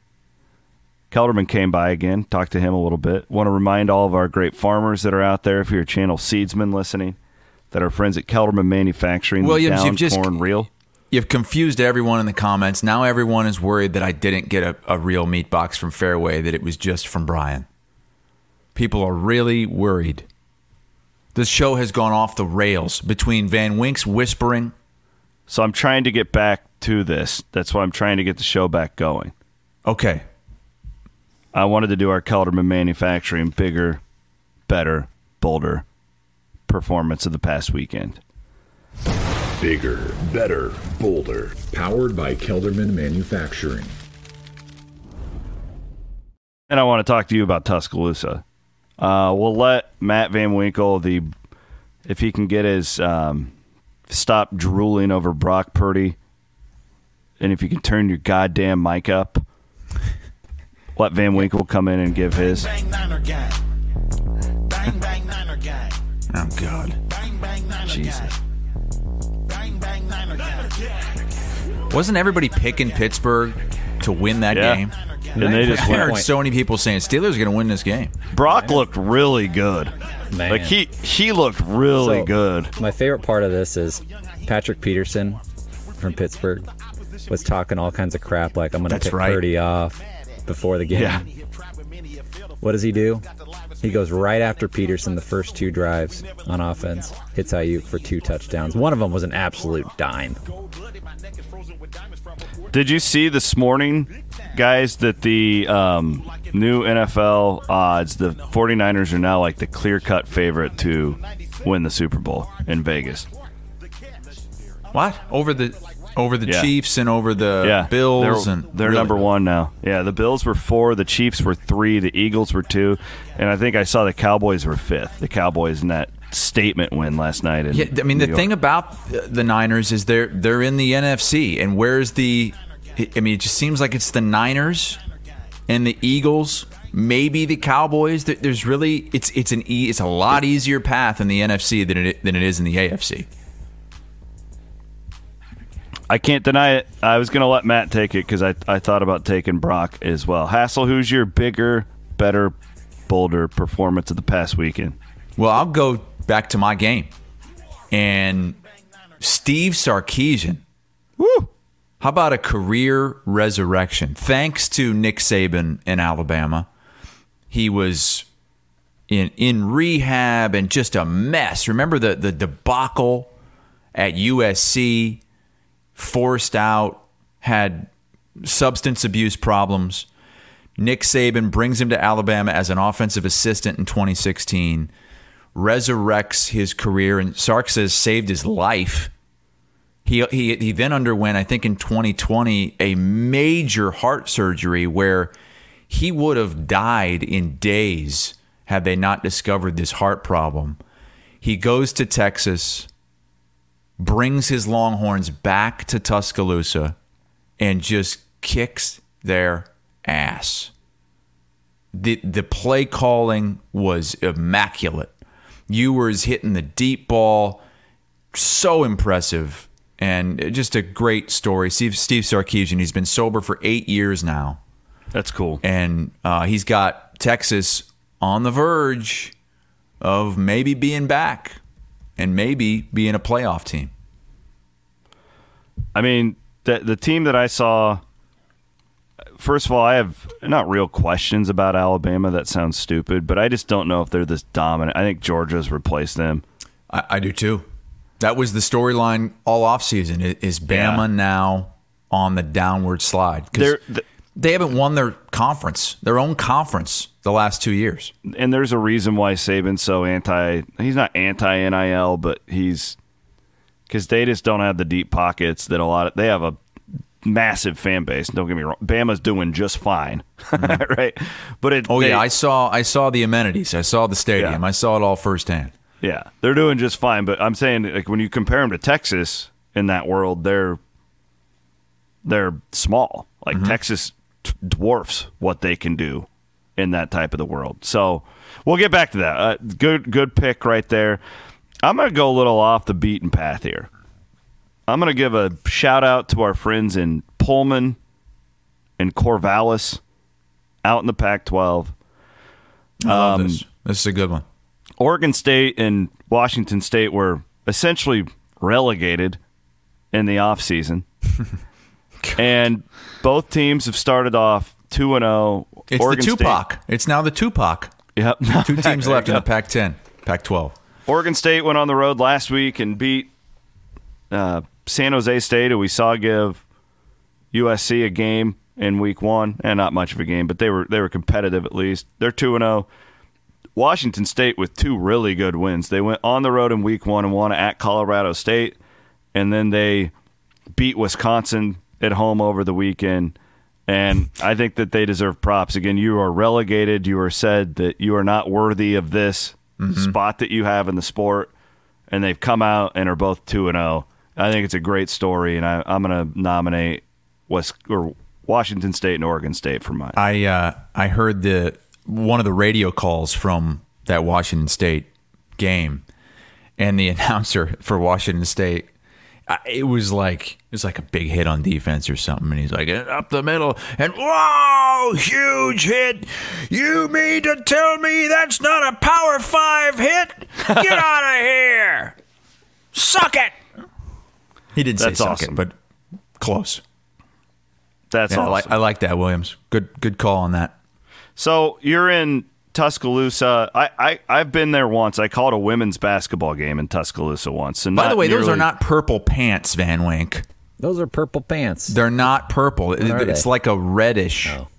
Kelderman came by again, talked to him a little bit. Want to remind all of our great farmers that are out there, if you're a channel seedsman listening, that our friends at Kelderman Manufacturing, Williams, down you've just- corn reel. You've confused everyone in the comments. Now everyone is worried that I didn't get a, a real meat box from Fareway, that it was just from Brian. People are really worried. This show has gone off the rails between Van Wink's whispering. So I'm trying to get back to this. That's why I'm trying to get the show back going. Okay. I wanted to do our Kelderman Manufacturing bigger, better, bolder performance of the past weekend. Bigger, better, bolder. Powered by Kelderman Manufacturing. And I want to talk to you about Tuscaloosa. Uh, we'll let Matt Van Winkle, the if he can get his um, stop drooling over Brock Purdy, and if you can turn your goddamn mic up, let Van Winkle come in and give his. Oh, God. Jesus. Wasn't everybody picking Pittsburgh to win that Yeah. game? And they just (laughs) I heard went. so many people saying Steelers are going to win this game. Brock looked really good. Man. Like he he looked really So, good. My favorite part of this is Patrick Peterson from Pittsburgh was talking all kinds of crap like I'm going to pick right. Purdy off before the game. Yeah. What does he do? He goes right after Peterson the first two drives on offense, hits Aiyuk for two touchdowns. One of them was an absolute dime. Did you see this morning, guys, that the um, new NFL odds, the 49ers are now like the clear cut favorite to win the Super Bowl in Vegas? What? Over the over the Yeah. Chiefs and over the yeah. Bills they're, and they're really? number one now. Yeah, the Bills were four, the Chiefs were three, the Eagles were two, and I think I saw the Cowboys were fifth. The Cowboys that statement win last night. Yeah, I mean New the York. thing about the Niners is they're they're in the NFC, and where's the? I mean, it just seems like it's the Niners and the Eagles, maybe the Cowboys. There- There's really it's it's an e, it's a lot easier path in the NFC than it than it is in the AFC. I can't deny it. I was going to let Matt take it because I, I thought about taking Brock as well. Hassel, who's your bigger, better, bolder performance of the past weekend? Well, I'll go back to my game, and Steve Sarkisian. Woo! How about a career resurrection? Thanks to Nick Saban in Alabama, he was in in rehab and just a mess. Remember the the debacle at USC, forced out, had substance abuse problems. Nick Saban brings him to Alabama as an offensive assistant in 2016, resurrects his career, and Sark says saved his life. He, he, he then underwent, I think in 2020, a major heart surgery where he would have died in days had they not discovered this heart problem. He goes to Texas, brings his Longhorns back to Tuscaloosa, and just kicks their ass. The, the play calling was immaculate. Ewers hitting the deep ball, so impressive and just a great story. Steve, Steve Sarkisian, he's been sober for eight years now, That's cool. and uh, he's got Texas on the verge of maybe being back and maybe being a playoff team. I mean, the the team that I saw. First of all, I have not real questions about Alabama. That sounds stupid, but I just don't know if they're this dominant. I think Georgia's replaced them. I, I do too. That was the storyline all offseason. Is Bama Yeah. now on the downward slide? 'Cause They're th- they haven't won their conference, their own conference, the last two years. And there's a reason why Saban's so anti. He's not anti NIL, but he's because they just don't have the deep pockets that a lot of. They have a massive fan base. Don't get me wrong, Bama's doing just fine, (laughs) right? But it. Oh they- yeah, I saw I saw the amenities. I saw the stadium. Yeah. I saw it all firsthand. Yeah, they're doing just fine. But I'm saying, like, when you compare them to Texas in that world, they're they're small. Like Texas t- dwarfs what they can do in that type of the world. So we'll get back to that. Uh, good, good pick right there. I'm gonna go a little off the beaten path here. I'm gonna give a shout out to our friends in Pullman and Corvallis out in the Pac-12. I love Um, this. This is a good one. Oregon State and Washington State were essentially relegated in the offseason. (laughs) and both teams have started off 2 and 0. It's Oregon the State- Tupac. It's now the Tupac. Yep. (laughs) Two (laughs) teams left in the. Pac-10, Pac-12. Oregon State went on the road last week and beat uh, San Jose State, who we saw give USC a game in week one, and not much of a game, but they were they were competitive at least. They're two and zero. Washington State with two really good wins. They went on the road in week one and won at Colorado State, and then they beat Wisconsin at home over the weekend. And I think that they deserve props. Again, you are relegated. You are said that you are not worthy of this mm-hmm. spot that you have in the sport, and they've come out and are both two and zero. I think it's a great story, and I, I'm going to nominate West or Washington State and Oregon State for mine. I uh, I heard the one of the radio calls from that Washington State game, and the (laughs) announcer for Washington State. It was like it was like a big hit on defense or something, and he's like up the middle and whoa, huge hit! You mean to tell me that's not a Power Five hit? Get (laughs) out of here! Suck it! He didn't That's say suck awesome. it, but close. That's Yeah, I awesome. like I like that, Williams. Good good call on that. So you're in Tuscaloosa. I, I I've been there once. I called a women's basketball game in Tuscaloosa once. And By the way, those are not purple pants, Van Wink. Those are purple pants. They're not purple. It- are it's they? like a reddish. Oh.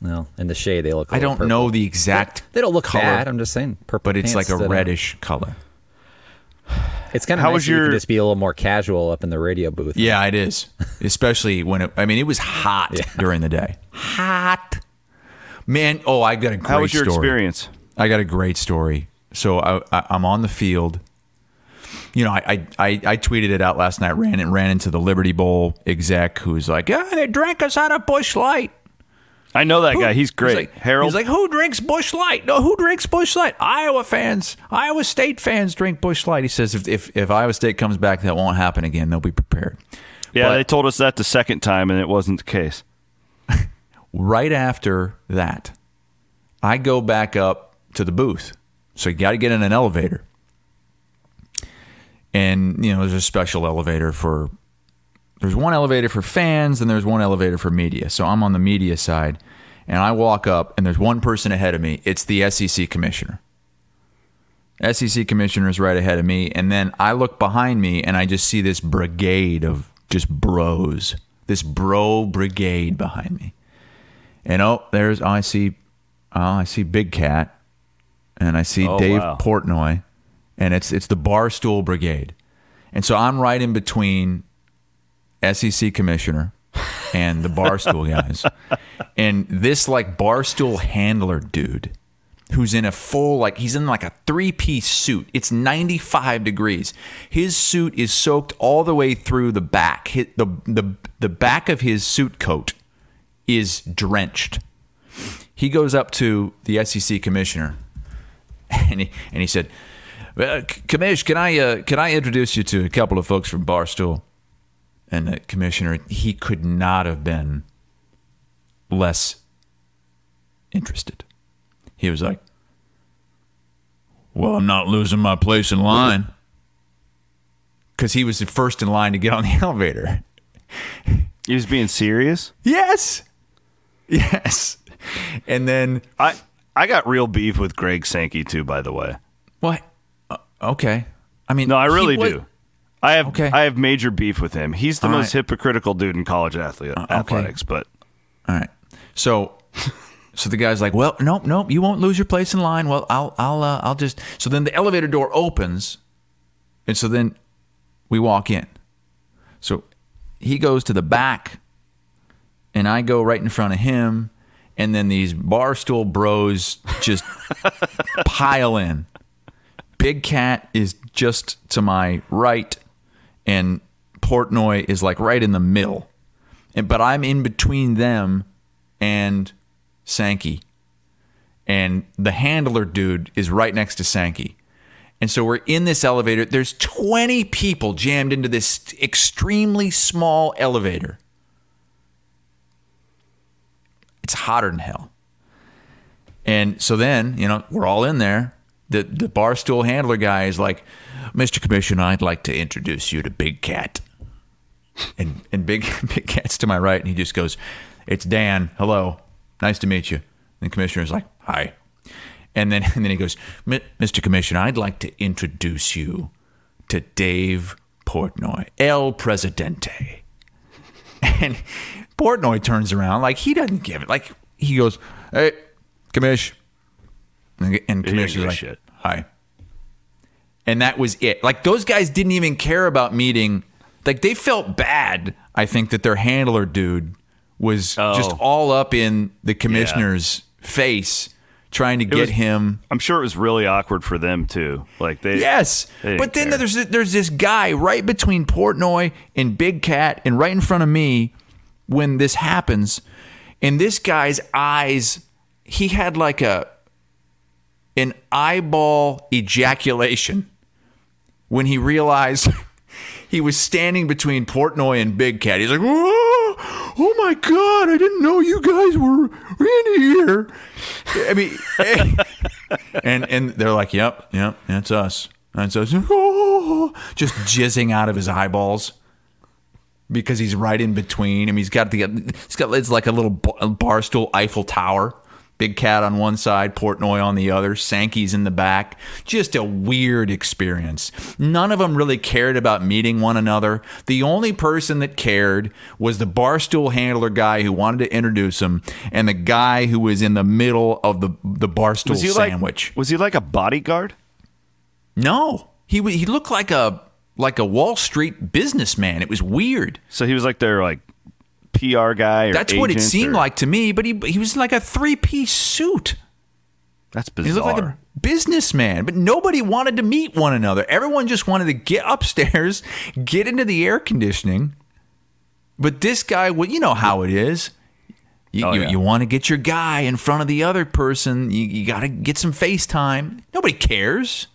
No, in the shade they look. I I don't know the exact. They don't look color, bad. I'm just saying purple. but it's pants like a stood out. reddish color. It's kind of How nice was that you can just be a little more casual up in the radio booth. Yeah, it is. Especially when it. I mean, it was hot (laughs) during the day. Hot. Man, oh, I got a great story. How was your story. experience? I got a great story. So I, I, I'm on the field. You know, I, I I I tweeted it out last night. Ran and ran into the Liberty Bowl exec who's like, "Yeah, they drank us out of Busch Light." I know that guy. He's He's great. like, Harold. He's like, who drinks Busch Light? No, who drinks Busch Light? Iowa fans, Iowa State fans drink Busch Light. He says, if if, if Iowa State comes back, that won't happen again. They'll be prepared. yeah, but- they told us that the second time, and it wasn't the case. (laughs) Right after that, I go back up to the booth. So you got to get in an elevator. And, you know, there's a special elevator for, there's one elevator for fans and there's one elevator for media. So I'm on the media side and I walk up and there's one person ahead of me. It's the SEC commissioner. SEC commissioner is right ahead of me. And then I look behind me and I just see this brigade of just bros, this bro brigade behind me. And oh, there's oh, I see, oh, I see Big Cat, and I see Oh, Dave wow. Portnoy, and it's it's the Barstool Brigade, and so I'm right in between SEC commissioner and the Barstool guys, and this like Barstool handler dude, who's in a full like he's in like a three piece suit. It's 95 degrees. His suit is soaked all the way through the back. The the the back of his suit coat is drenched. He goes up to the SEC commissioner, and he and he said, well, C- "Commish, can I uh, can I introduce you to a couple of folks from Barstool?" And the commissioner, he could not have been less interested. He was like, "Well, I'm not losing my place in line." Because he was the first in line to get on the (laughs) elevator. He was being serious. Yes. Yes. And then I I got real beef with Greg Sankey too. By the way, what? Uh, okay. I mean, no, I really wa- do. I have Okay. I have major beef with him. He's the All most right. hypocritical dude in college athlete, okay. athletics. But All right. So so the guy's like, "Well, nope, nope, you won't lose your place in line. Well, I'll I'll uh, I'll just." So then the elevator door opens, and so then we walk in. So he goes to the back, and I go right in front of him, and then these barstool bros just (laughs) pile in. Big Cat is just to my right, and Portnoy is like right in the middle. And, but I'm in between them and Sankey. And the handler dude is right next to Sankey. And so we're in this elevator. There's 20 people jammed into this extremely small elevator. It's hotter than hell. And so then, you know, we're all in there. The the barstool handler guy is like, Mr. Commissioner, I'd like to introduce you to Big Cat. And and Big (laughs) Big Cat's to my right, and he just goes, It's Dan. Hello. Nice to meet you. And the commissioner's like, Hi. And then (laughs) and then he goes, Mr. Commissioner, I'd like to introduce you to Dave Portnoy, El Presidente. (laughs) And Portnoy turns around like he doesn't give it. Like he goes, Hey, Commish. And, and is like, shit. Hi. And that was it. Like those guys didn't even care about meeting. Like they felt bad. I think that their handler dude was Oh. just all up in the commissioner's face, trying to get was- him. I'm sure it was really awkward for them too. Like they Yes, they but then care. there's there's this guy right between Portnoy and Big Cat, and right in front of me when this happens, and this guy's eyes, he had like a an eyeball ejaculation when he realized (laughs) he was standing between Portnoy and Big Cat. He's like, "Whoa! Oh my God! I didn't know you guys were in here." I mean, (laughs) and and they're like, "Yep, yep, that's us. And so, (laughs) Oh, just jizzing out of his eyeballs because he's right in between. Mean, he's got the he's got it's like a little bar- barstool Eiffel Tower. Big Cat on one side, Portnoy on the other, Sankey's in the back. Just a weird experience. None of them really cared about meeting one another. The only person that cared was the barstool handler guy who wanted to introduce him, and the guy who was in the middle of the the barstool was he sandwich. like was he like a bodyguard? no, he he looked like a like a Wall Street businessman. It was weird. So he was like their like PR guy or That's what it seemed or- like to me. But he he was in like a three piece suit. That's business. He bizarre. looked like a businessman, but nobody wanted to meet one another. Everyone just wanted to get (laughs) upstairs, get into the air conditioning. But this guy, well, you know how it is. You, Oh, you, yeah. you want to get your guy in front of the other person. You, you got to get some FaceTime. Nobody cares.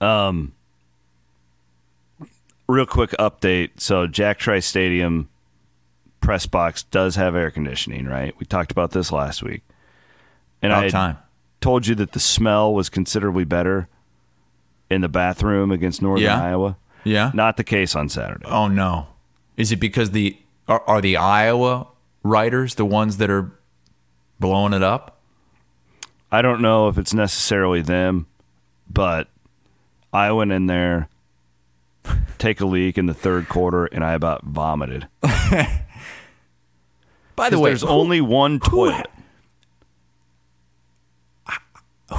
Um, Real quick update. So Jack Trice Stadium press box does have air conditioning, right? We talked about this last week. And About I time. told you that the smell was considerably better in the bathroom against Northern Yeah. Iowa. Yeah. Not the case on Saturday. Oh no. Is it because the are, are the Iowa writers the ones that are blowing it up? I don't know if it's necessarily them, but I went in there, (laughs) take a leak in the third quarter, and I about vomited. (laughs) By the way, there's who- only one toilet.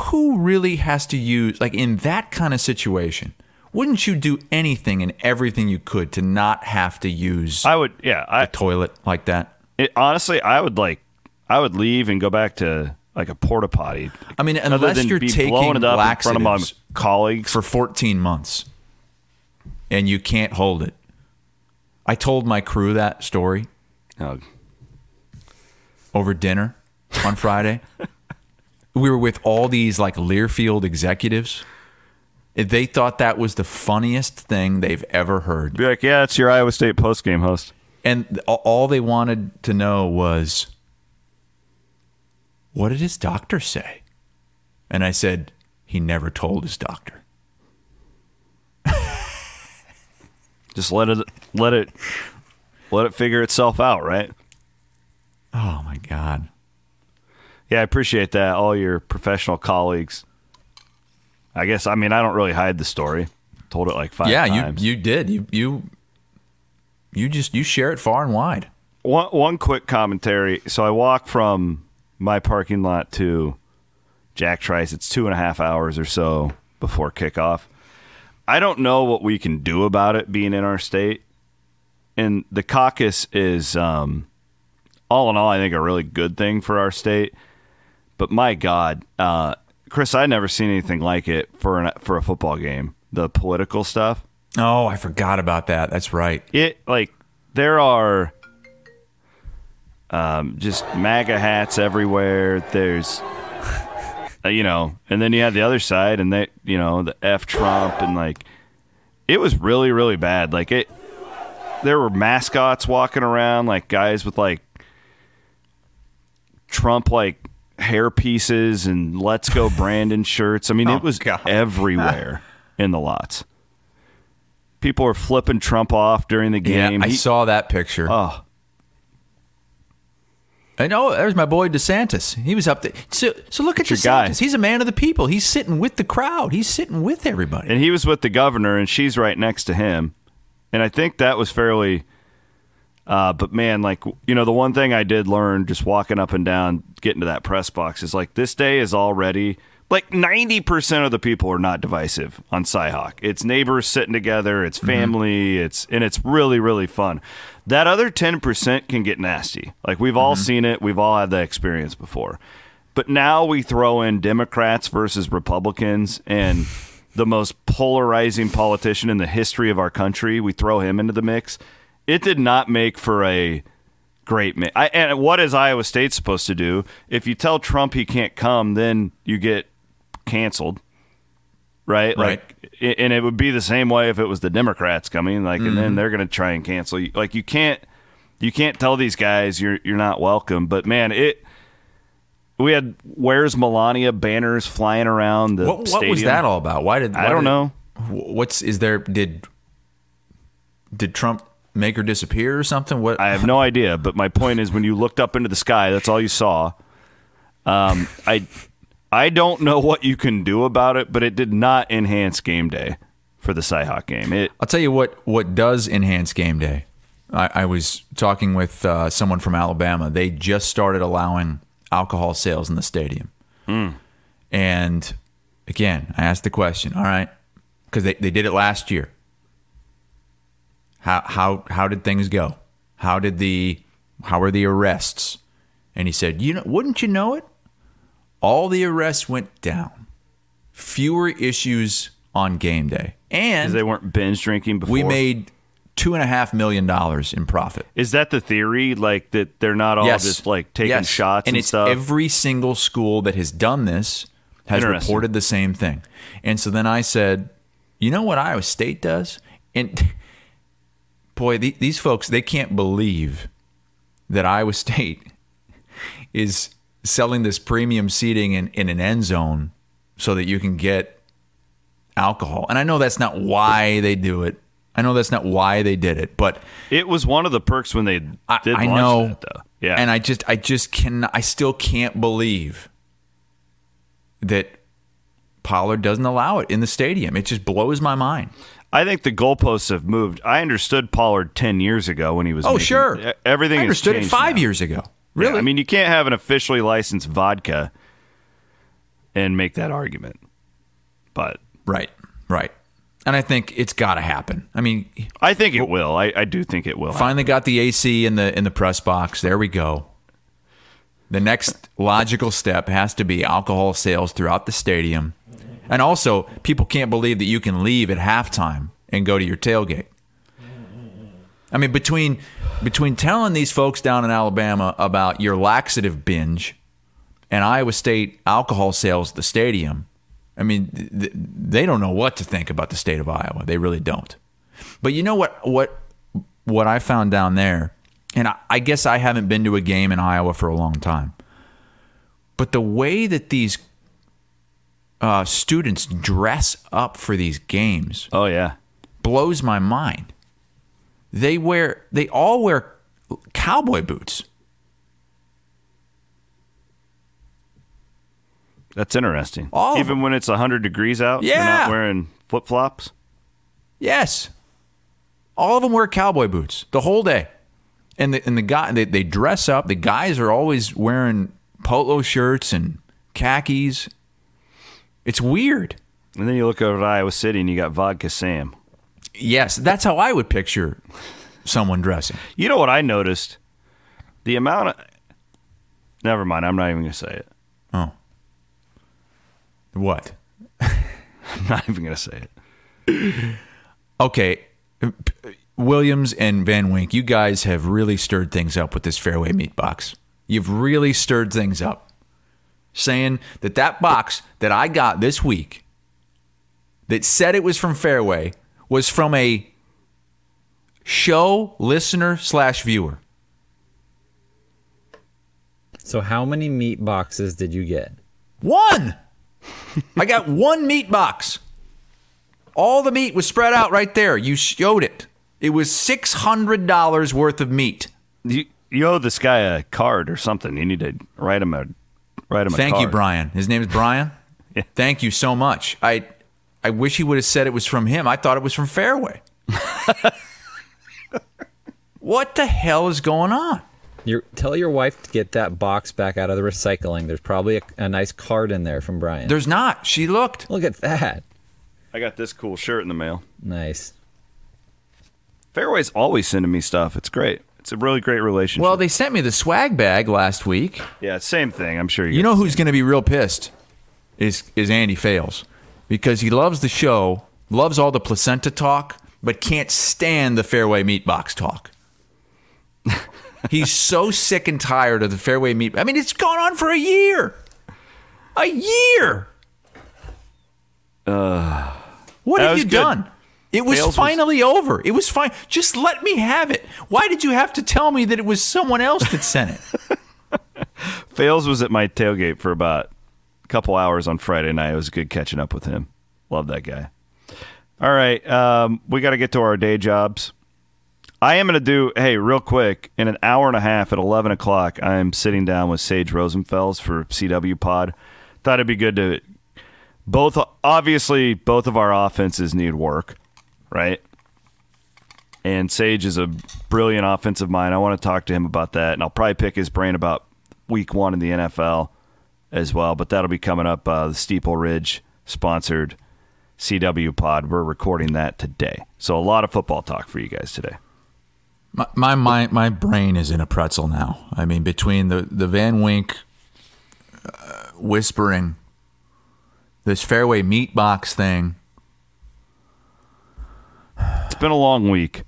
who really has to use like in that kind of situation wouldn't you do anything and everything you could to not have to use I would, yeah. I a toilet like that it, honestly, I would like, I would leave and go back to like a porta potty. i mean other unless than you're taking blowing it up in front of my colleagues. for 14 months and you can't hold it i told my crew that story Oh, over dinner on friday (laughs) we were with all these like learfield executives they thought that was the funniest thing they've ever heard be like, yeah, it's your Iowa State postgame host. And all they wanted to know was, what did his doctor say? And I said, he never told his doctor. Just let it, let it, let it figure itself out, right? Oh my God. Yeah, I appreciate that. All your professional colleagues. I guess I mean I don't really hide the story. Told it like five yeah, times. you you did. You you you just you share it far and wide. one one quick commentary. So I walk from my parking lot to Jack Trice. It's two and a half hours or so before kickoff. I don't know what we can do about it being in our state. And the caucus is, um, all in all, I think a really good thing for our state. But my God, uh, Chris, I never seen anything like it for an, for a football game. The political stuff. Oh, I forgot about that. That's right. It like there are um, just MAGA hats everywhere. There's Uh, you know, and then you had the other side, and they, you know, the F Trump, and like, it was really, really bad. Like it, there were mascots walking around, like guys with like Trump like hair pieces and "Let's Go (laughs) Brandon" shirts. I mean, Oh, it was God. everywhere in the lots. People were flipping Trump off during the game. Yeah, I He- saw that picture. Oh, I know. There's my boy DeSantis. He was up there. So, so look at your DeSantis. guy. He's a man of the people. He's sitting with the crowd. He's sitting with everybody. and he was with the governor, and she's right next to him. And I think that was fairly. Uh, but man, like you know, the one thing I did learn just walking up and down, getting to that press box is like this day is already like ninety percent of the people are not divisive on Cyhawk. It's neighbors sitting together, it's mm-hmm. family, it's and it's really really fun. That other ten percent can get nasty. Like we've all mm-hmm. seen it, we've all had that experience before. But now we throw in Democrats versus Republicans and the most polarizing politician in the history of our country. We throw him into the mix. It did not make for a great mix. And what is Iowa State supposed to do? If you tell Trump he can't come, then you get canceled. Right? Right. Like and it would be the same way if it was the Democrats coming like and Mm-hmm. then they're going to try and cancel you. Like you can't you can't tell these guys you're you're not welcome. But man, it we had "Where's Melania" banners flying around the what, what stadium. was that all about? Why did I don't did- know. What's is there? Did did Trump make her disappear or something? What? I have no idea. But my point is, when you looked up into the sky, that's all you saw. Um, I I don't know what you can do about it, but it did not enhance game day for the Cyhawk game. It I'll tell you what. What does enhance game day? I, I was talking with uh, someone from Alabama. They just started allowing alcohol sales in the stadium, and again, I asked the question. All right, because they, they did it last year. How how how did things go? How did the how were the arrests? And he said, you know, wouldn't you know it? All the arrests went down. Fewer issues on game day, and they weren't binge drinking before. we made two and a half million dollars in profit. Is that the theory? Like that they're not all just like taking Yes. shots and, it's stuff. every single school that has done this has reported the same thing. And so then I said, you know what Iowa State does? And (laughs) boy, the, these folks they can't believe that Iowa (laughs) State is selling this premium seating in, in an end zone so that you can get alcohol. And I know that's not why they do it. I know that's not why they did it, but it was one of the perks when they did I, I know, that, though. Yeah, and I just, I just can, I still can't believe that Pollard doesn't allow it in the stadium. It just blows my mind. I think the goalposts have moved. I understood Pollard ten years ago when he was. Oh, making- sure, everything. I understood it five now. years ago. Yeah, Really? I mean, you can't have an officially licensed vodka and make that argument. But right, right. And I think it's got to happen. I mean, I think it will. I, I do think it will. finally got the AC in the in the press box. There we go. The next logical step has to be alcohol sales throughout the stadium. And also, people can't believe that you can leave at halftime and go to your tailgate. I mean, between between telling these folks down in Alabama about your laxative binge and Iowa State alcohol sales at the stadium, I mean, th- th- they don't know what to think about the state of Iowa. They really don't. But you know what? What what I found down there, and I, I guess I haven't been to a game in Iowa for a long time. But the way that these uh, students dress up for these games oh yeah, blows my mind. They wear, they all wear cowboy boots. that's interesting. All Even when it's hundred degrees out, they're not wearing flip flops. Yes. All of them wear cowboy boots the whole day. and the and the guy they, they dress up. The guys are always wearing polo shirts and khakis. It's weird. And then you look over at Iowa City and you got Vodka Sam. Yes, that's how I would picture someone dressing. You know what I noticed? The amount of. Never mind. I'm not even going to say it. Oh, what? (laughs) I'm not even going to say it. Okay, Williams and Van Wink, you guys have really stirred things up with this Fareway meat box. You've really stirred things up, saying that that box that I got this week that said it was from Fareway was from a show listener slash viewer. So how many meat boxes did you get? One. I got (laughs) one meat box. All the meat was spread out right there. You showed it. It was six hundred dollars worth of meat. You, you owe this guy a card or something. You need to write him a write him. Thank a you. Brian. His name is Brian. (laughs) Yeah. Thank you so much. I I wish he would have said it was from him. I thought it was from Fareway. what the hell is going on? Your, tell your wife to get that box back out of the recycling. There's probably a, a nice card in there from Brian. There's not. She looked. Look at that. I got this cool shirt in the mail. Nice. Fareway's always sending me stuff. It's great. It's a really great relationship. Well, they sent me the swag bag last week. yeah, same thing. I'm sure you. You know who's going to be real pissed is is Andy Fales because he loves the show, loves all the placenta talk, but can't stand the Fareway meat box talk. (laughs) He's so sick and tired of the Fareway meat. I mean, it's gone on for a year. A year. Uh, what have you good. done? It was Fales was- finally over. It was fine. Just let me have it. Why did you have to tell me that it was someone else that sent it? (laughs) Fales was at my tailgate for about couple hours on Friday night. It was good catching up with him. Love that guy. All right, um, we got to get to our day jobs. I am going to do, hey, real quick, in an hour and a half at 11 o'clock, I'm sitting down with Sage Rosenfels for CW Pod. Thought it'd be good to both, obviously, both of our offenses need work, right? And Sage is a brilliant offensive mind. I want to talk to him about that, and I'll probably pick his brain about week one in the NFL as well. But that'll be coming up. Uh, the Steeple Ridge sponsored CW pod. We're recording that today. So a lot of football talk for you guys today. My, my my my brain is in a pretzel now. I mean, between the the Van Wink uh, whispering, this Fareway meat box thing. It's been a long week,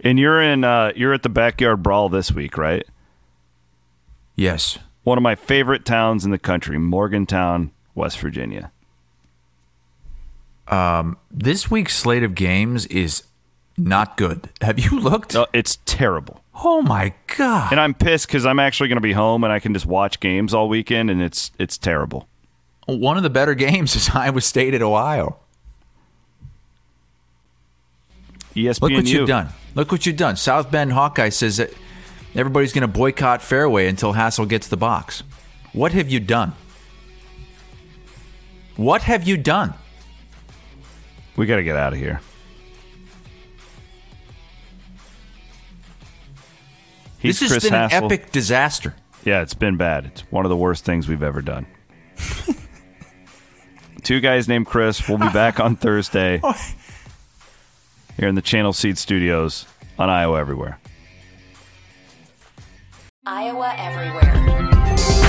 and you're in. Uh, you're at the backyard brawl this week, right? Yes, One of my favorite towns in the country, Morgantown, West Virginia. Um, this week's slate of games is not good. Have you (laughs) looked? No, it's terrible. Oh my god! And I'm pissed because I'm actually going to be home and I can just watch games all weekend, and it's it's terrible. One of the better (laughs) games is Iowa State at Ohio. ESPNU. Look what you've done. Look what you've done. South Bend Hawkeye says that everybody's going to boycott Fareway until Hassel gets the box. What have you done? What have you done? We got to get out of here. He's this has Chris been Hassel. an epic disaster. Yeah, it's been bad. It's one of the worst things we've ever done. (laughs) Two guys named Chris. We'll be back on (laughs) Thursday oh. here in the Channel Seed Studios on Iowa Everywhere. Iowa Everywhere.